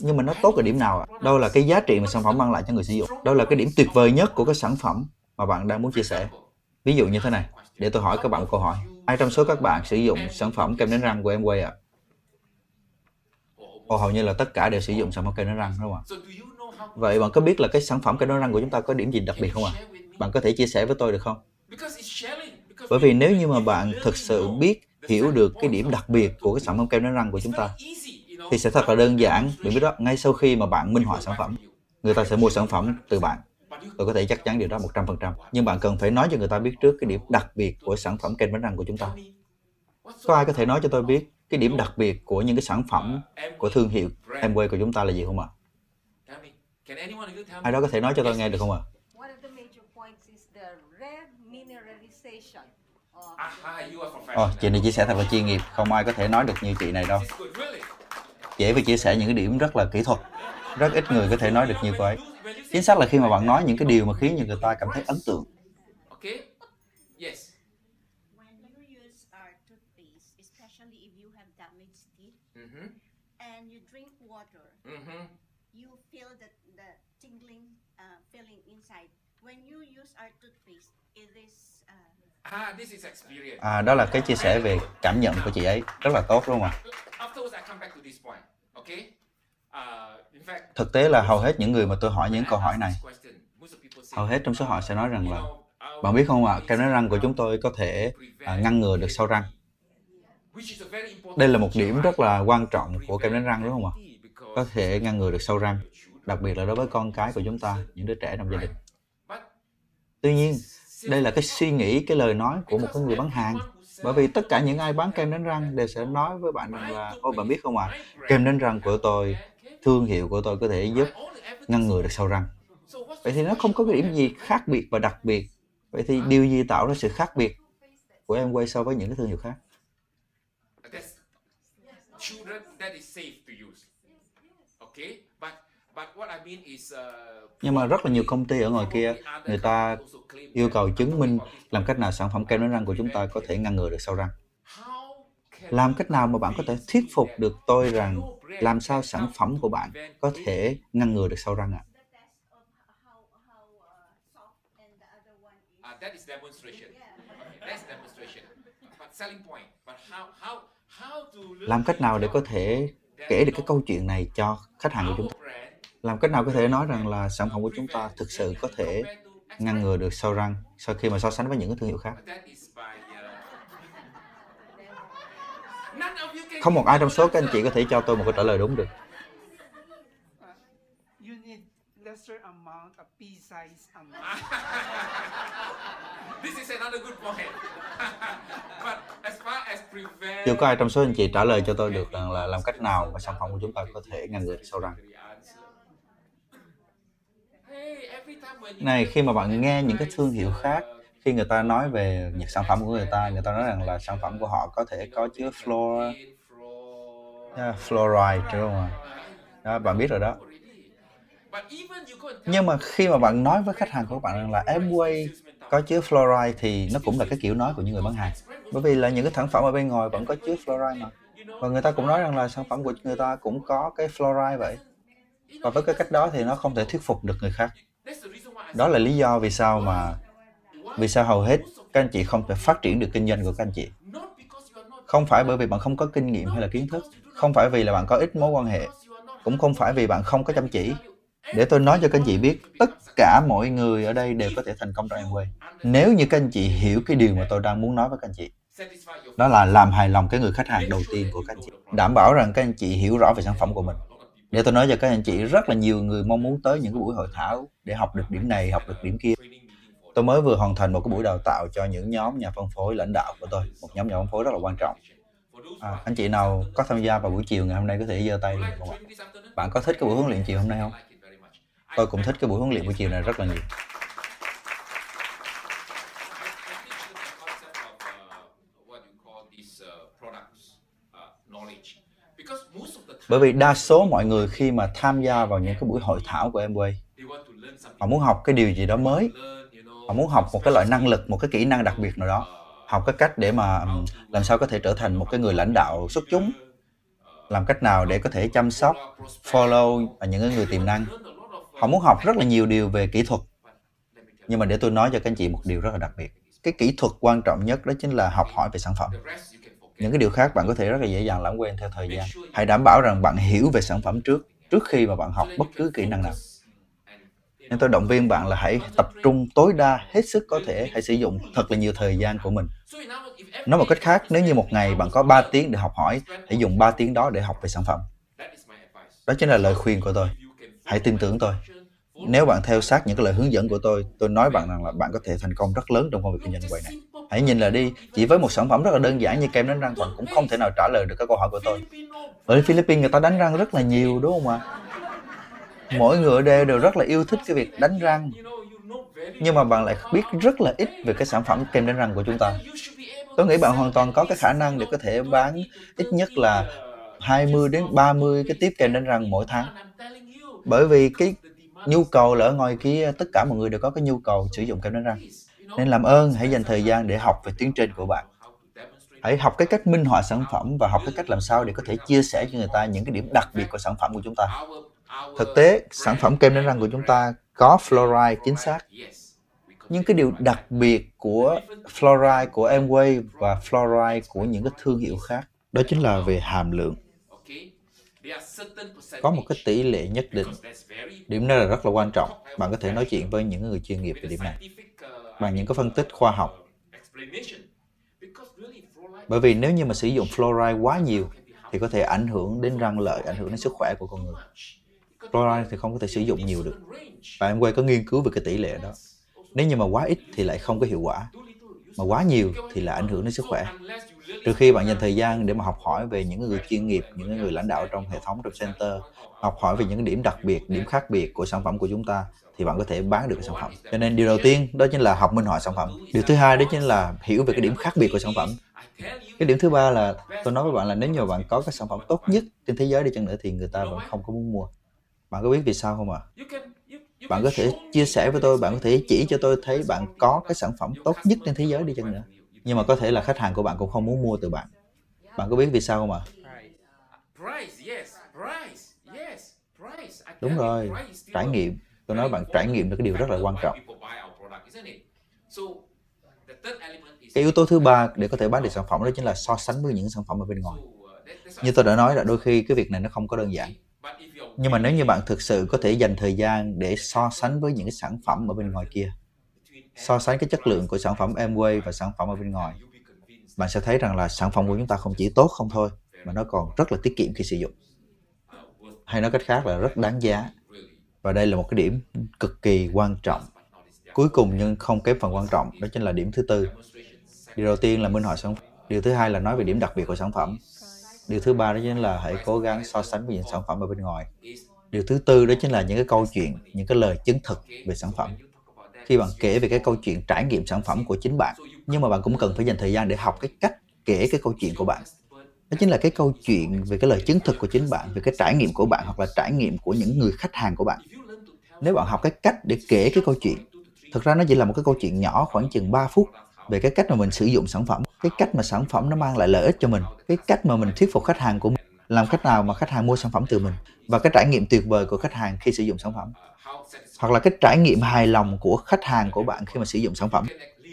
nhưng mà nó tốt ở điểm nào ạ? đâu là cái giá trị mà sản phẩm mang lại cho người sử dụng? đâu là cái điểm tuyệt vời nhất của cái sản phẩm mà bạn đang muốn chia sẻ. Ví dụ như thế này để tôi hỏi các bạn một câu hỏi. Ai trong số các bạn sử dụng sản phẩm kem đánh răng của Amway ạ? Ồ, hầu như là tất cả đều sử dụng sản phẩm kem đánh răng đúng không ạ? Vậy bạn có biết là cái sản phẩm kem đánh răng của chúng ta có điểm gì đặc biệt không ạ? Bạn có thể chia sẻ với tôi được không? Bởi vì nếu như mà bạn thực sự biết hiểu được cái điểm đặc biệt của cái sản phẩm kem đánh răng của chúng ta thì sẽ thật là đơn giản. Để biết đó ngay sau khi mà bạn minh họa sản phẩm người ta sẽ mua sản phẩm từ bạn tôi có thể chắc chắn điều đó 100% nhưng bạn cần phải nói cho người ta biết trước cái điểm đặc biệt của sản phẩm kem đánh răng của chúng ta có ai có thể nói cho tôi biết cái điểm đặc biệt của những cái sản phẩm của thương hiệu Amway của chúng ta là gì không ạ? Ai đó có thể nói cho tôi nghe được không ạ? Ồ, oh, chị này chia sẻ thật là chuyên nghiệp, không ai có thể nói được như chị này đâu. Dễ phải chia sẻ những cái điểm rất là kỹ thuật, rất ít người có thể nói được như ấy. Chính xác là khi mà bạn nói những cái điều mà khiến người ta cảm thấy ấn tượng. À, đó là cái chia sẻ về cảm nhận của chị ấy rất là tốt đúng không ạ? Thực tế là hầu hết những người mà tôi hỏi những câu hỏi này, hầu hết trong số họ sẽ nói rằng là bạn biết không ạ, kem đánh răng của chúng tôi có thể à, ngăn ngừa được sâu răng. Đây là một điểm rất là quan trọng của kem đánh răng đúng không ạ? Có thể ngăn ngừa được sâu răng, đặc biệt là đối với con cái của chúng ta, những đứa trẻ trong gia đình. Tuy nhiên, đây là cái suy nghĩ cái lời nói của một cái người bán hàng bởi vì tất cả những ai bán kem đánh răng đều sẽ nói với bạn rằng là ôi bạn biết không ạ à, kem đánh răng của tôi thương hiệu của tôi có thể giúp ngăn ngừa được sâu răng. Vậy thì nó không có cái điểm gì khác biệt và đặc biệt. Vậy thì điều gì tạo ra sự khác biệt của em quay so với những cái thương hiệu khác? Nhưng mà rất là nhiều công ty ở ngoài kia người ta yêu cầu chứng minh làm cách nào sản phẩm kem đánh răng của chúng ta có thể ngăn ngừa được sâu răng. Làm cách nào mà bạn có thể thuyết phục được tôi rằng làm sao sản phẩm của bạn có thể ngăn ngừa được sâu răng ạ? Làm cách nào để có thể kể được cái câu chuyện này cho khách hàng của chúng ta? làm cách nào có thể nói rằng là sản phẩm của chúng ta thực sự có thể ngăn ngừa được sâu răng sau khi mà so sánh với những cái thương hiệu khác không một ai trong số các anh chị có thể cho tôi một câu trả lời đúng được. Chưa có ai trong số anh chị trả lời cho tôi được rằng là làm cách nào mà sản phẩm của chúng ta có thể ngăn ngừa sâu răng. Này khi mà bạn nghe những cái thương hiệu khác khi người ta nói về những sản phẩm của người ta người ta nói rằng là sản phẩm của họ có thể có chứa fluor yeah, fluoride đúng không ạ? Đó, bạn biết rồi đó. Nhưng mà khi mà bạn nói với khách hàng của bạn rằng là Amway có chứa fluoride thì nó cũng là cái kiểu nói của những người bán hàng. Bởi vì là những cái sản phẩm ở bên ngoài vẫn có chứa fluoride mà. Và người ta cũng nói rằng là sản phẩm của người ta cũng có cái fluoride vậy. Và với cái cách đó thì nó không thể thuyết phục được người khác. Đó là lý do vì sao mà vì sao hầu hết các anh chị không thể phát triển được kinh doanh của các anh chị không phải bởi vì bạn không có kinh nghiệm hay là kiến thức, không phải vì là bạn có ít mối quan hệ, cũng không phải vì bạn không có chăm chỉ. Để tôi nói cho các anh chị biết, tất cả mọi người ở đây đều có thể thành công trong Amway. Nếu như các anh chị hiểu cái điều mà tôi đang muốn nói với các anh chị, đó là làm hài lòng cái người khách hàng đầu tiên của các anh chị, đảm bảo rằng các anh chị hiểu rõ về sản phẩm của mình. Để tôi nói cho các anh chị, rất là nhiều người mong muốn tới những cái buổi hội thảo để học được điểm này, học được điểm kia tôi mới vừa hoàn thành một cái buổi đào tạo cho những nhóm nhà phân phối lãnh đạo của tôi một nhóm nhà phân phối rất là quan trọng. À, anh chị nào có tham gia vào buổi chiều ngày hôm nay có thể giơ tay được không ạ? Bạn có thích cái buổi huấn luyện chiều hôm nay không? Tôi cũng thích cái buổi huấn luyện buổi chiều này rất là nhiều. Bởi vì đa số mọi người khi mà tham gia vào những cái buổi hội thảo của Amway họ muốn học cái điều gì đó mới họ muốn học một cái loại năng lực một cái kỹ năng đặc biệt nào đó học cái cách để mà làm sao có thể trở thành một cái người lãnh đạo xuất chúng làm cách nào để có thể chăm sóc, follow những người tiềm năng. Họ muốn học rất là nhiều điều về kỹ thuật. Nhưng mà để tôi nói cho các anh chị một điều rất là đặc biệt. Cái kỹ thuật quan trọng nhất đó chính là học hỏi về sản phẩm. Những cái điều khác bạn có thể rất là dễ dàng lãng quên theo thời gian. Hãy đảm bảo rằng bạn hiểu về sản phẩm trước, trước khi mà bạn học bất cứ kỹ năng nào. Nên tôi động viên bạn là hãy tập trung tối đa hết sức có thể, hãy sử dụng thật là nhiều thời gian của mình. Nói một cách khác, nếu như một ngày bạn có 3 tiếng để học hỏi, hãy dùng 3 tiếng đó để học về sản phẩm. Đó chính là lời khuyên của tôi. Hãy tin tưởng tôi. Nếu bạn theo sát những cái lời hướng dẫn của tôi, tôi nói bạn rằng là bạn có thể thành công rất lớn trong công việc kinh doanh quầy này. Hãy nhìn là đi, chỉ với một sản phẩm rất là đơn giản như kem đánh răng bạn cũng không thể nào trả lời được các câu hỏi của tôi. Ở Philippines người ta đánh răng rất là nhiều đúng không ạ? Mỗi người ở đây đều rất là yêu thích cái việc đánh răng. Nhưng mà bạn lại biết rất là ít về cái sản phẩm kem đánh răng của chúng ta. Tôi nghĩ bạn hoàn toàn có cái khả năng để có thể bán ít nhất là 20 đến 30 cái tiếp kem đánh răng mỗi tháng. Bởi vì cái nhu cầu là ở ngoài kia, tất cả mọi người đều có cái nhu cầu sử dụng kem đánh răng. Nên làm ơn, hãy dành thời gian để học về tiến trình của bạn. Hãy học cái cách minh họa sản phẩm và học cái cách làm sao để có thể chia sẻ cho người ta những cái điểm đặc biệt của sản phẩm của chúng ta. Thực tế, sản phẩm kem đánh răng của chúng ta có fluoride chính xác. Nhưng cái điều đặc biệt của fluoride của Amway và fluoride của những cái thương hiệu khác, đó chính là về hàm lượng. Có một cái tỷ lệ nhất định. Điểm này là rất là quan trọng. Bạn có thể nói chuyện với những người chuyên nghiệp về điểm này bằng những cái phân tích khoa học. Bởi vì nếu như mà sử dụng fluoride quá nhiều thì có thể ảnh hưởng đến răng lợi, ảnh hưởng đến sức khỏe của con người chloride thì không có thể sử dụng nhiều được. Và em quay có nghiên cứu về cái tỷ lệ đó. Nếu như mà quá ít thì lại không có hiệu quả. Mà quá nhiều thì lại ảnh hưởng đến sức khỏe. Trừ khi bạn dành thời gian để mà học hỏi về những người chuyên nghiệp, những người lãnh đạo trong hệ thống trong center, học hỏi về những điểm đặc biệt, điểm khác biệt của sản phẩm của chúng ta thì bạn có thể bán được cái sản phẩm. Cho nên điều đầu tiên đó chính là học minh họa sản phẩm. Điều thứ hai đó chính là hiểu về cái điểm khác biệt của sản phẩm. Cái điểm thứ ba là tôi nói với bạn là nếu như bạn có cái sản phẩm tốt nhất trên thế giới đi chăng nữa thì người ta vẫn không có muốn mua. Bạn có biết vì sao không ạ? À? Bạn có thể chia sẻ với tôi, bạn có thể chỉ cho tôi thấy bạn có cái sản phẩm tốt nhất trên thế giới đi chăng nữa. Nhưng mà có thể là khách hàng của bạn cũng không muốn mua từ bạn. Bạn có biết vì sao không ạ? À? Đúng rồi, trải nghiệm. Tôi nói bạn trải nghiệm được cái điều rất là quan trọng. Cái yếu tố thứ ba để có thể bán được sản phẩm đó chính là so sánh với những sản phẩm ở bên ngoài. Như tôi đã nói là đôi khi cái việc này nó không có đơn giản. Nhưng mà nếu như bạn thực sự có thể dành thời gian để so sánh với những cái sản phẩm ở bên ngoài kia, so sánh cái chất lượng của sản phẩm Amway và sản phẩm ở bên ngoài, bạn sẽ thấy rằng là sản phẩm của chúng ta không chỉ tốt không thôi, mà nó còn rất là tiết kiệm khi sử dụng. Hay nói cách khác là rất đáng giá. Và đây là một cái điểm cực kỳ quan trọng. Cuối cùng nhưng không kém phần quan trọng, đó chính là điểm thứ tư. Điều đầu tiên là minh họa sản phẩm. Điều thứ hai là nói về điểm đặc biệt của sản phẩm. Điều thứ ba đó chính là hãy cố gắng so sánh với những sản phẩm ở bên ngoài. Điều thứ tư đó chính là những cái câu chuyện, những cái lời chứng thực về sản phẩm. Khi bạn kể về cái câu chuyện trải nghiệm sản phẩm của chính bạn, nhưng mà bạn cũng cần phải dành thời gian để học cái cách kể cái câu chuyện của bạn. Đó chính là cái câu chuyện về cái lời chứng thực của chính bạn, về cái trải nghiệm của bạn hoặc là trải nghiệm của những người khách hàng của bạn. Nếu bạn học cái cách để kể cái câu chuyện, thực ra nó chỉ là một cái câu chuyện nhỏ khoảng chừng 3 phút về cái cách mà mình sử dụng sản phẩm, cái cách mà sản phẩm nó mang lại lợi ích cho mình, cái cách mà mình thuyết phục khách hàng của mình, làm cách nào mà khách hàng mua sản phẩm từ mình và cái trải nghiệm tuyệt vời của khách hàng khi sử dụng sản phẩm hoặc là cái trải nghiệm hài lòng của khách hàng của bạn khi mà sử dụng sản phẩm.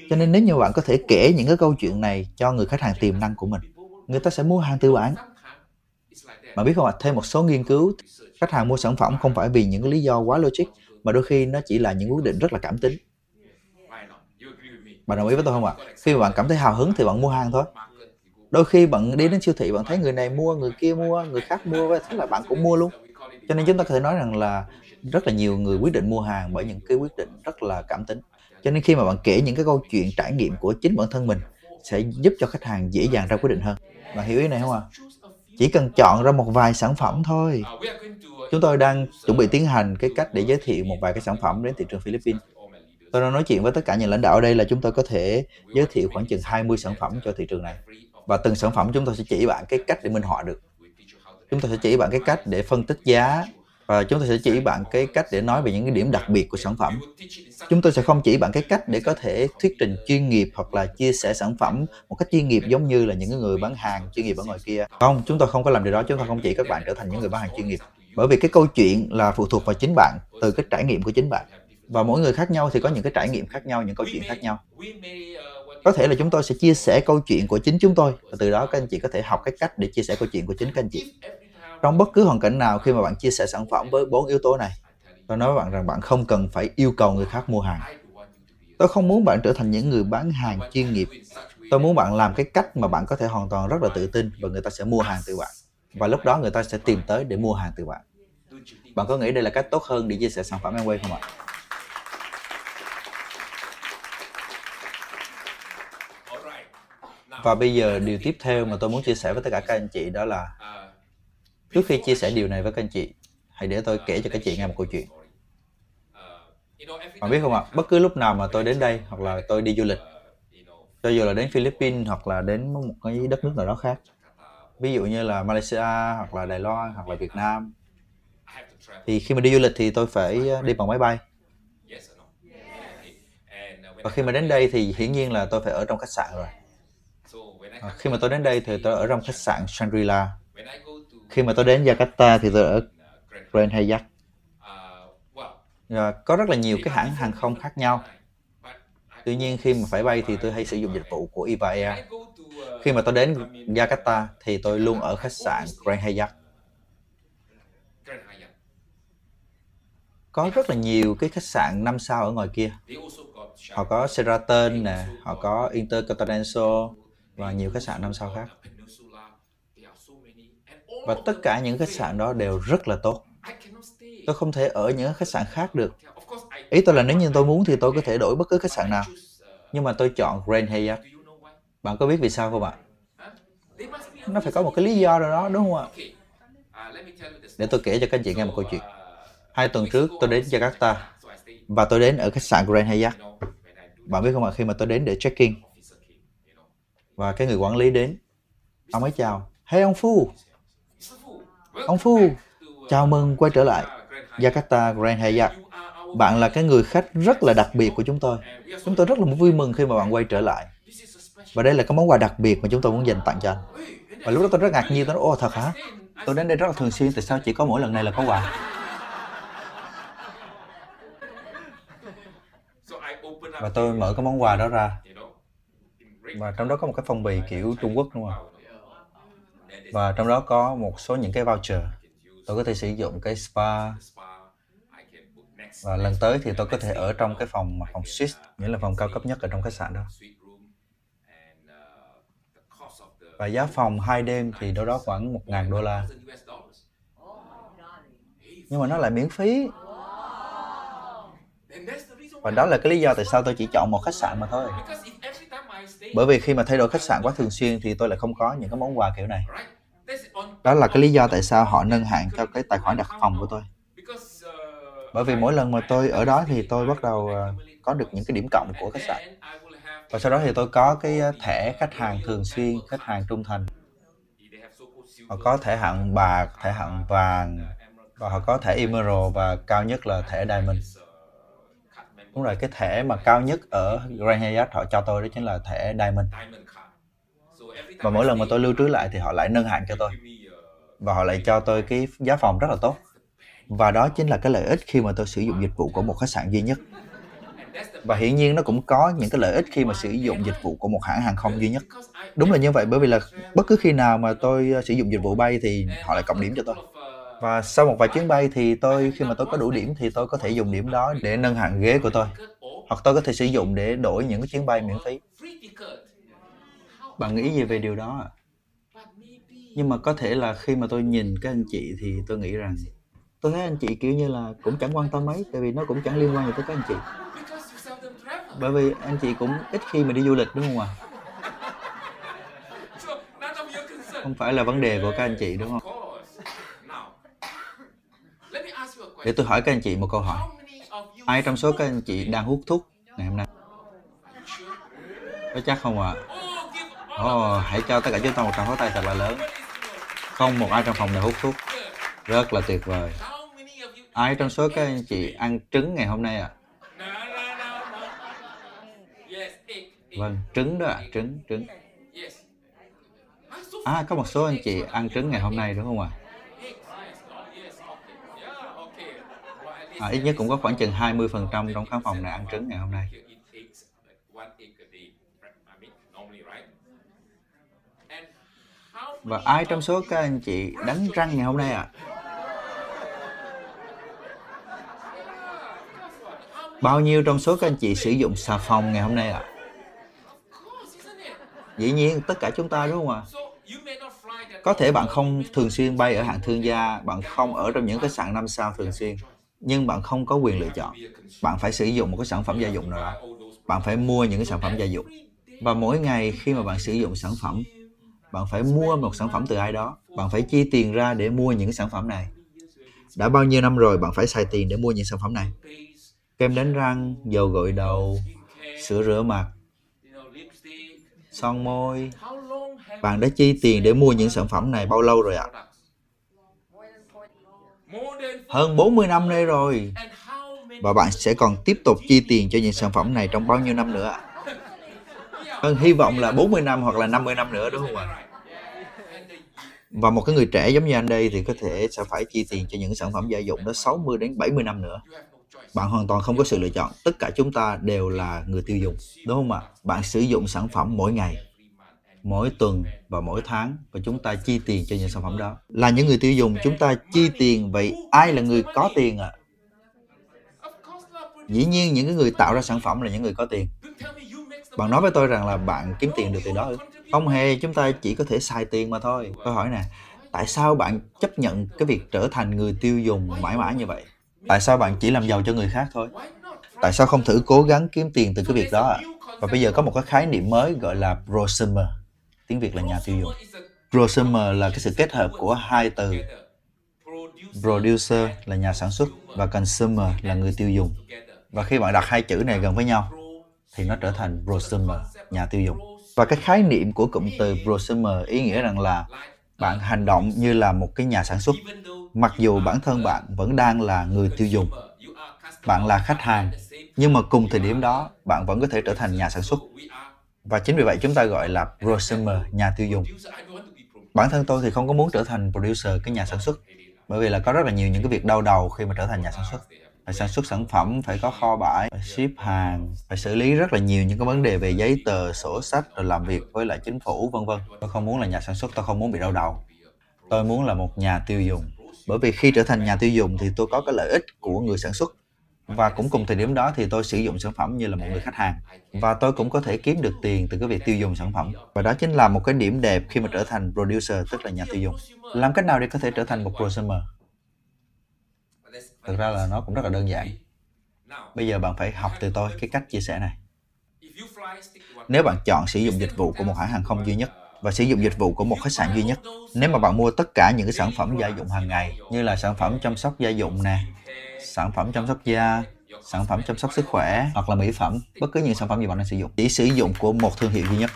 Cho nên nếu như bạn có thể kể những cái câu chuyện này cho người khách hàng tiềm năng của mình, người ta sẽ mua hàng từ bạn. Mà biết không ạ, thêm một số nghiên cứu, khách hàng mua sản phẩm không phải vì những lý do quá logic, mà đôi khi nó chỉ là những quyết định rất là cảm tính. Bạn đồng ý với tôi không ạ? Khi mà bạn cảm thấy hào hứng thì bạn mua hàng thôi. Đôi khi bạn đi đến siêu thị bạn thấy người này mua, người kia mua, người khác mua thế là bạn cũng mua luôn. Cho nên chúng ta có thể nói rằng là rất là nhiều người quyết định mua hàng bởi những cái quyết định rất là cảm tính. Cho nên khi mà bạn kể những cái câu chuyện trải nghiệm của chính bản thân mình sẽ giúp cho khách hàng dễ dàng ra quyết định hơn. Bạn hiểu ý này không ạ? À? Chỉ cần chọn ra một vài sản phẩm thôi. Chúng tôi đang chuẩn bị tiến hành cái cách để giới thiệu một vài cái sản phẩm đến thị trường Philippines. Tôi đang nói chuyện với tất cả những lãnh đạo ở đây là chúng tôi có thể giới thiệu khoảng chừng 20 sản phẩm cho thị trường này. Và từng sản phẩm chúng tôi sẽ chỉ bạn cái cách để minh họa được. Chúng tôi sẽ chỉ bạn cái cách để phân tích giá, và chúng tôi sẽ chỉ bạn cái cách để nói về những cái điểm đặc biệt của sản phẩm. Chúng tôi sẽ không chỉ bạn cái cách để có thể thuyết trình chuyên nghiệp hoặc là chia sẻ sản phẩm một cách chuyên nghiệp giống như là những người bán hàng chuyên nghiệp ở ngoài kia. Không, chúng tôi không có làm điều đó, chúng tôi không chỉ các bạn trở thành những người bán hàng chuyên nghiệp. Bởi vì cái câu chuyện là phụ thuộc vào chính bạn, từ cái trải nghiệm của chính bạn. Và mỗi người khác nhau thì có những cái trải nghiệm khác nhau, những câu chuyện khác nhau. Có thể là chúng tôi sẽ chia sẻ câu chuyện của chính chúng tôi và từ đó các anh chị có thể học cái cách để chia sẻ câu chuyện của chính các anh chị. Trong bất cứ hoàn cảnh nào khi mà bạn chia sẻ sản phẩm với bốn yếu tố này, tôi nói với bạn rằng bạn không cần phải yêu cầu người khác mua hàng. Tôi không muốn bạn trở thành những người bán hàng chuyên nghiệp. Tôi muốn bạn làm cái cách mà bạn có thể hoàn toàn rất là tự tin và người ta sẽ mua hàng từ bạn. Và lúc đó người ta sẽ tìm tới để mua hàng từ bạn. Bạn có nghĩ đây là cách tốt hơn để chia sẻ sản phẩm Amway không ạ? Và bây giờ điều tiếp theo mà tôi muốn chia sẻ với tất cả các anh chị đó là Trước khi chia sẻ điều này với các anh chị, hãy để tôi kể cho các chị nghe một câu chuyện. Bạn biết không ạ, bất cứ lúc nào mà tôi đến đây hoặc là tôi đi du lịch, cho dù là đến Philippines hoặc là đến một cái đất nước nào đó khác, ví dụ như là Malaysia hoặc là Đài Loan hoặc là Việt Nam, thì khi mà đi du lịch thì tôi phải ờ, đi bằng máy bay. Và khi mà đến đây thì hiển nhiên là tôi phải ở trong khách sạn rồi. À, khi mà tôi đến đây thì tôi ở trong khách sạn Shangri-La. khi mà tôi đến Jakarta thì tôi ở Grand Hyatt và có rất là nhiều cái hãng hàng không khác nhau. Tuy nhiên khi mà phải bay thì tôi hay sử dụng dịch vụ của Eva Air khi mà tôi đến Jakarta thì tôi luôn ở khách sạn Grand Hyatt có rất là nhiều cái khách sạn 5 sao ở ngoài kia. Họ có Sheraton nè họ có Intercontinental và nhiều khách sạn 5 sao khác và tất cả những khách sạn đó đều rất là tốt. Tôi không thể ở những khách sạn khác được. Ý tôi là nếu như tôi muốn thì tôi có thể đổi bất cứ khách sạn nào. Nhưng mà tôi chọn Grand Hyatt. Bạn có biết vì sao không ạ? Nó phải có một cái lý do nào đó đúng không ạ? Để tôi kể cho các anh chị nghe một câu chuyện. Hai tuần trước tôi đến Jakarta và tôi đến ở khách sạn Grand Hyatt. Bạn biết không ạ, khi mà tôi đến để check-in và cái người quản lý đến, ông ấy chào, Hey ông Phu, Ông Phu, chào mừng quay trở lại Jakarta Grand Hyatt. Bạn là cái người khách rất là đặc biệt của chúng tôi. Chúng tôi rất là vui mừng khi mà bạn quay trở lại. Và đây là cái món quà đặc biệt mà chúng tôi muốn dành tặng cho anh. Và lúc đó tôi rất ngạc nhiên, tôi nói, ô thật hả? Tôi đến đây rất là thường xuyên, tại sao chỉ có mỗi lần này là có quà? Và tôi mở cái món quà đó ra. Và trong đó có một cái phong bì kiểu Trung Quốc đúng không? và trong đó có một số những cái voucher. Tôi có thể sử dụng cái spa. Và lần tới thì tôi có thể ở trong cái phòng phòng suite, nghĩa là phòng cao cấp nhất ở trong khách sạn đó. Và giá phòng hai đêm thì đâu đó khoảng một ngàn đô la. Nhưng mà nó lại miễn phí. Và đó là cái lý do tại sao tôi chỉ chọn một khách sạn mà thôi bởi vì khi mà thay đổi khách sạn quá thường xuyên thì tôi lại không có những cái món quà kiểu này. Đó là cái lý do tại sao họ nâng hạn cho cái tài khoản đặt phòng của tôi. Bởi vì mỗi lần mà tôi ở đó thì tôi bắt đầu ờ, có được những cái điểm cộng của khách sạn. Và sau đó thì tôi có cái ờ, thẻ khách hàng thường xuyên, khách hàng trung thành. Họ có thẻ hạng bạc, thẻ hạng vàng, và họ có thẻ emerald và cao nhất là thẻ diamond đúng rồi, cái thẻ mà cao nhất ở Grand Hyatt họ cho tôi đó chính là thẻ diamond. Và mỗi lần mà tôi lưu trữ lại thì họ lại nâng hạn cho tôi. Và họ lại cho tôi cái giá phòng rất là tốt. Và đó chính là cái lợi ích khi mà tôi sử dụng dịch vụ của một khách sạn duy nhất. Và hiển nhiên nó cũng có những cái lợi ích khi mà sử dụng dịch vụ của một hãng hàng không duy nhất. Đúng là như vậy, bởi vì là bất cứ khi nào mà tôi ờ, sử dụng dịch vụ bay thì họ lại cộng điểm cho tôi và sau một vài chuyến bay thì tôi, khi mà tôi có đủ điểm thì tôi có thể dùng điểm đó để nâng hạng ghế của tôi hoặc tôi có thể sử dụng để đổi những cái chuyến bay miễn phí bạn nghĩ gì về điều đó ạ? Nhưng mà có thể là khi mà tôi nhìn các anh chị thì tôi nghĩ rằng, tôi thấy anh chị kiểu như là cũng chẳng quan tâm mấy, tại vì nó cũng chẳng liên quan gì tới các anh chị. Bởi vì anh chị cũng ít khi mà đi du lịch, đúng không ạ? Không phải là vấn đề của các anh chị, đúng không? Để tôi hỏi các anh chị một câu hỏi. Ai trong số các anh chị đang hút thuốc ngày hôm nay? Có chắc không ạ? À? Oh, hãy cho tất cả chúng ta một tràng pháo tay thật là lớn. Không một ai trong phòng này hút thuốc. Rất là tuyệt vời. ai trong số các anh chị ăn trứng ngày hôm nay ạ vâng trứng đó ạ trứng trứng à có một số anh chị ăn trứng ngày hôm nay đúng không ạ à, À, ít nhất cũng có khoảng chừng 20% trong khán phòng này ăn trứng ngày hôm nay và ai trong số các anh chị đánh răng ngày hôm nay ạ à? Bao nhiêu trong số các anh chị sử dụng xà phòng ngày hôm nay ạ? À? Dĩ nhiên, tất cả chúng ta đúng không ạ? Có thể bạn không thường xuyên bay ở hạng thương gia, bạn không ở trong những cái sạn năm sao thường xuyên, nhưng bạn không có quyền lựa chọn. Bạn phải sử dụng một cái sản phẩm gia dụng nào đó. Bạn phải mua những cái sản phẩm gia dụng. Và mỗi ngày khi mà bạn sử dụng sản phẩm, bạn phải mua một sản phẩm từ ai đó. Bạn phải chi tiền ra để mua những sản phẩm này. Đã bao nhiêu năm rồi bạn phải xài tiền để mua những sản phẩm này? kem đánh răng, dầu gội đầu, sữa rửa mặt, son môi. Bạn đã chi tiền để mua những sản phẩm này bao lâu rồi ạ? À? Hơn 40 năm nay rồi. Và bạn sẽ còn tiếp tục chi tiền cho những sản phẩm này trong bao nhiêu năm nữa ạ? Hơn hy vọng là 40 năm hoặc là 50 năm nữa, đúng không ạ? Và một cái người trẻ giống như anh đây thì có thể sẽ phải chi tiền cho những sản phẩm gia dụng đó 60 đến 70 năm nữa bạn hoàn toàn không có sự lựa chọn tất cả chúng ta đều là người tiêu dùng, đúng không ạ bạn sử dụng sản phẩm mỗi ngày mỗi tuần và mỗi tháng và chúng ta chi tiền cho những sản phẩm đó là những người tiêu dùng, chúng ta chi tiền vậy ai là người có tiền ạ à? dĩ nhiên những người tạo ra sản phẩm là những người có tiền bạn nói với tôi rằng là bạn kiếm tiền được từ đó không hề, chúng ta chỉ có thể xài tiền mà thôi tôi hỏi nè, tại sao bạn chấp nhận cái việc trở thành người tiêu dùng mãi mãi như vậy Tại sao bạn chỉ làm giàu cho người khác thôi? Tại sao không thử cố gắng kiếm tiền từ cái việc đó ạ? À? Và bây giờ có một cái khái niệm mới gọi là prosumer. Tiếng Việt là nhà tiêu dùng. Prosumer là cái sự kết hợp của hai từ. Producer là nhà sản xuất và consumer là người tiêu dùng. Và khi bạn đặt hai chữ này gần với nhau thì nó trở thành prosumer, nhà tiêu dùng. Và cái khái niệm của cụm từ prosumer ý nghĩa rằng là bạn hành động như là một cái nhà sản xuất mặc dù bản thân bạn vẫn đang là người tiêu dùng bạn là khách hàng nhưng mà cùng thời điểm đó bạn vẫn có thể trở thành nhà sản xuất và chính vì vậy chúng ta gọi là prosumer, nhà tiêu dùng. Bản thân tôi thì không có muốn trở thành producer cái nhà sản xuất, bởi vì là có rất là nhiều những cái việc đau đầu khi mà trở thành nhà sản xuất. Phải sản xuất sản phẩm, phải có kho bãi, phải ship hàng, phải xử lý rất là nhiều những cái vấn đề về giấy tờ, sổ sách, rồi làm việc với lại chính phủ, vân vân. Tôi không muốn là nhà sản xuất, tôi không muốn bị đau đầu. Tôi muốn là một nhà tiêu dùng. Bởi vì khi trở thành nhà tiêu dùng thì tôi có cái lợi ích của người sản xuất và cũng cùng thời điểm đó thì tôi sử dụng sản phẩm như là một người khách hàng. Và tôi cũng có thể kiếm được tiền từ cái việc tiêu dùng sản phẩm. Và đó chính là một cái điểm đẹp khi mà trở thành producer, tức là nhà tiêu dùng. Làm cách nào để có thể trở thành một consumer? Thực ra là nó cũng rất là đơn giản. Bây giờ bạn phải học từ tôi cái cách chia sẻ này. Nếu bạn chọn sử dụng dịch vụ của một hãng hàng không duy nhất và sử dụng dịch vụ của một khách sạn duy nhất. Nếu mà bạn mua tất cả những cái sản phẩm gia dụng hàng ngày như là sản phẩm chăm sóc gia dụng nè, sản phẩm chăm sóc da, sản phẩm chăm sóc sức khỏe hoặc là mỹ phẩm, bất cứ những sản phẩm gì bạn đang sử dụng, chỉ sử dụng của một thương hiệu duy nhất.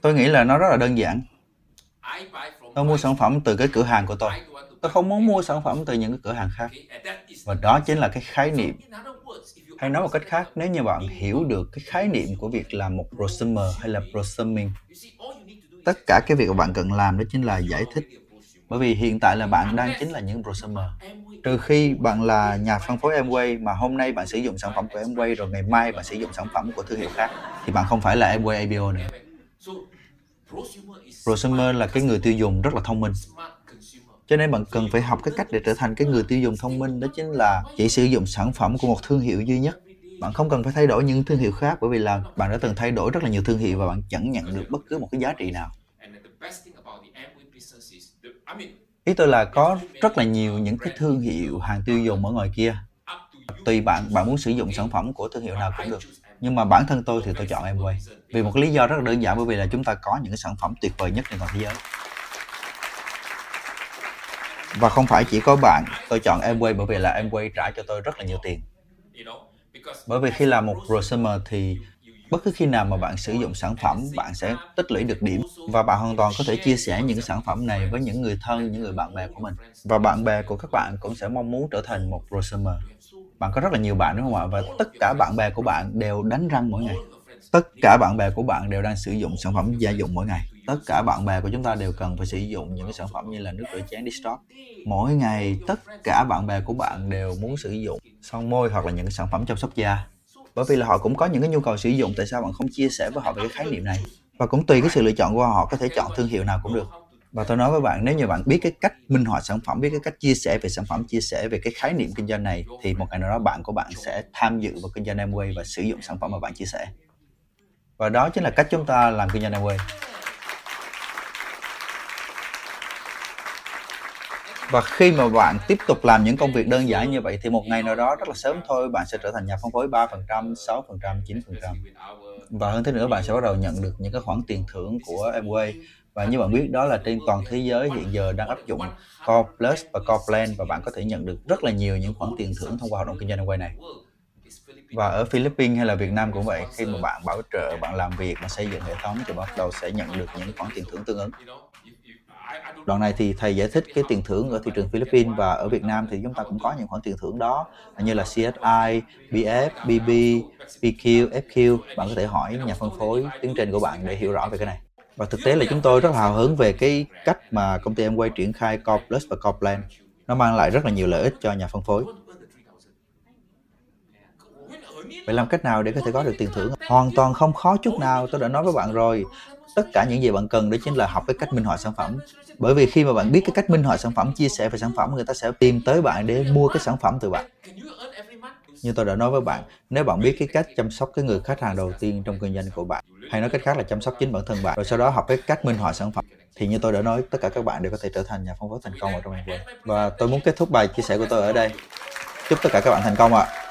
Tôi nghĩ là nó rất là đơn giản. Tôi mua sản phẩm từ cái cửa hàng của tôi tôi không muốn mua sản phẩm từ những cái cửa hàng khác. Và đó chính là cái khái niệm. Hay nói một cách khác, nếu như bạn hiểu được cái khái niệm của việc làm một prosumer hay là prosuming, tất cả cái việc mà bạn cần làm đó chính là giải thích. Bởi vì hiện tại là bạn đang chính là những prosumer. Trừ khi bạn là nhà phân phối Amway mà hôm nay bạn sử dụng sản phẩm của Amway rồi ngày mai bạn sử dụng sản phẩm của thương hiệu khác, thì bạn không phải là Amway ABO nữa. Prosumer là cái người tiêu dùng rất là thông minh cho nên bạn cần phải học cái cách để trở thành cái người tiêu dùng thông minh, đó chính là chỉ sử dụng sản phẩm của một thương hiệu duy nhất. Bạn không cần phải thay đổi những thương hiệu khác, bởi vì là bạn đã từng thay đổi rất là nhiều thương hiệu và bạn chẳng nhận được bất cứ một cái giá trị nào. Ý tôi là có rất là nhiều những cái thương hiệu hàng tiêu dùng ở ngoài kia. Tùy bạn bạn muốn sử dụng sản phẩm của thương hiệu nào cũng được. Nhưng mà bản thân tôi thì tôi chọn Amway. Vì một lý do rất là đơn giản, bởi vì là chúng ta có những cái sản phẩm tuyệt vời nhất trên toàn thế giới và không phải chỉ có bạn. Tôi chọn Amway bởi vì là Amway trả cho tôi rất là nhiều tiền. Bởi vì khi làm một prosumer thì bất cứ khi nào mà bạn sử dụng sản phẩm, bạn sẽ tích lũy được điểm. Và bạn hoàn toàn có thể chia sẻ những sản phẩm này với những người thân, những người bạn bè của mình. Và bạn bè của các bạn cũng sẽ mong muốn trở thành một prosumer. Bạn có rất là nhiều bạn, đúng không ạ? Và tất cả bạn bè của bạn đều đánh răng mỗi ngày. Tất cả bạn bè của bạn đều đang sử dụng sản phẩm gia dụng mỗi ngày tất cả bạn bè của chúng ta đều cần phải sử dụng những cái sản phẩm như là nước rửa chén Distrop. mỗi ngày, tất cả bạn bè của bạn đều muốn sử dụng son môi hoặc là những cái sản phẩm chăm sóc da. Bởi vì là họ cũng có những cái nhu cầu sử dụng, tại sao bạn không chia sẻ với họ về cái khái niệm này? Và cũng tùy cái sự lựa chọn của họ, có thể chọn thương hiệu nào cũng được. Và tôi nói với bạn, nếu như bạn biết cái cách minh họa sản phẩm, biết cái cách chia sẻ về sản phẩm, chia sẻ về cái khái niệm kinh doanh này, thì một ngày nào đó bạn của bạn sẽ tham dự vào kinh doanh Amway và sử dụng sản phẩm mà bạn chia sẻ. Và đó chính là cách chúng ta làm kinh doanh Amway. Và khi mà bạn tiếp tục làm những công việc đơn giản như vậy thì một ngày nào đó rất là sớm thôi bạn sẽ trở thành nhà phân phối 3%, 6%, 9% và hơn thế nữa bạn sẽ bắt đầu nhận được những cái khoản tiền thưởng của Amway. Và như bạn biết đó là trên toàn thế giới hiện giờ đang áp dụng Core Plus và Core Plan và bạn có thể nhận được rất là nhiều những khoản tiền thưởng thông qua hoạt động kinh doanh Amway này. Và ở Philippines hay là Việt Nam cũng vậy khi mà bạn bảo trợ bạn làm việc mà xây dựng hệ thống thì bắt đầu sẽ nhận được những khoản tiền thưởng tương ứng. Đoạn này thì thầy giải thích cái tiền thưởng ở thị trường Philippines và ở Việt Nam thì chúng ta cũng có những khoản tiền thưởng đó như là CSI, BF, BB, PQ, FQ. Bạn có thể hỏi nhà phân phối tiến trình của bạn để hiểu rõ về cái này. Và thực tế là chúng tôi rất hào hứng về cái cách mà công ty em quay triển khai Core Plus và Core Plan. Nó mang lại rất là nhiều lợi ích cho nhà phân phối. Vậy làm cách nào để có thể có được tiền thưởng? Hoàn toàn không khó chút nào, tôi đã nói với bạn rồi tất cả những gì bạn cần đó chính là học cái cách minh họa sản phẩm. Bởi vì khi mà bạn biết cái cách minh họa sản phẩm, chia sẻ về sản phẩm, người ta sẽ tìm tới bạn để mua cái sản phẩm từ bạn. Như tôi đã nói với bạn, nếu bạn biết cái cách chăm sóc cái người khách hàng đầu tiên trong kinh doanh của bạn, hay nói cách khác là chăm sóc chính bản thân bạn, rồi sau đó học cái cách minh họa sản phẩm, thì như tôi đã nói, tất cả các bạn đều có thể trở thành nhà phân phối thành công ở trong ngành và tôi muốn kết thúc bài chia sẻ của tôi ở đây. Chúc tất cả các bạn thành công ạ. à.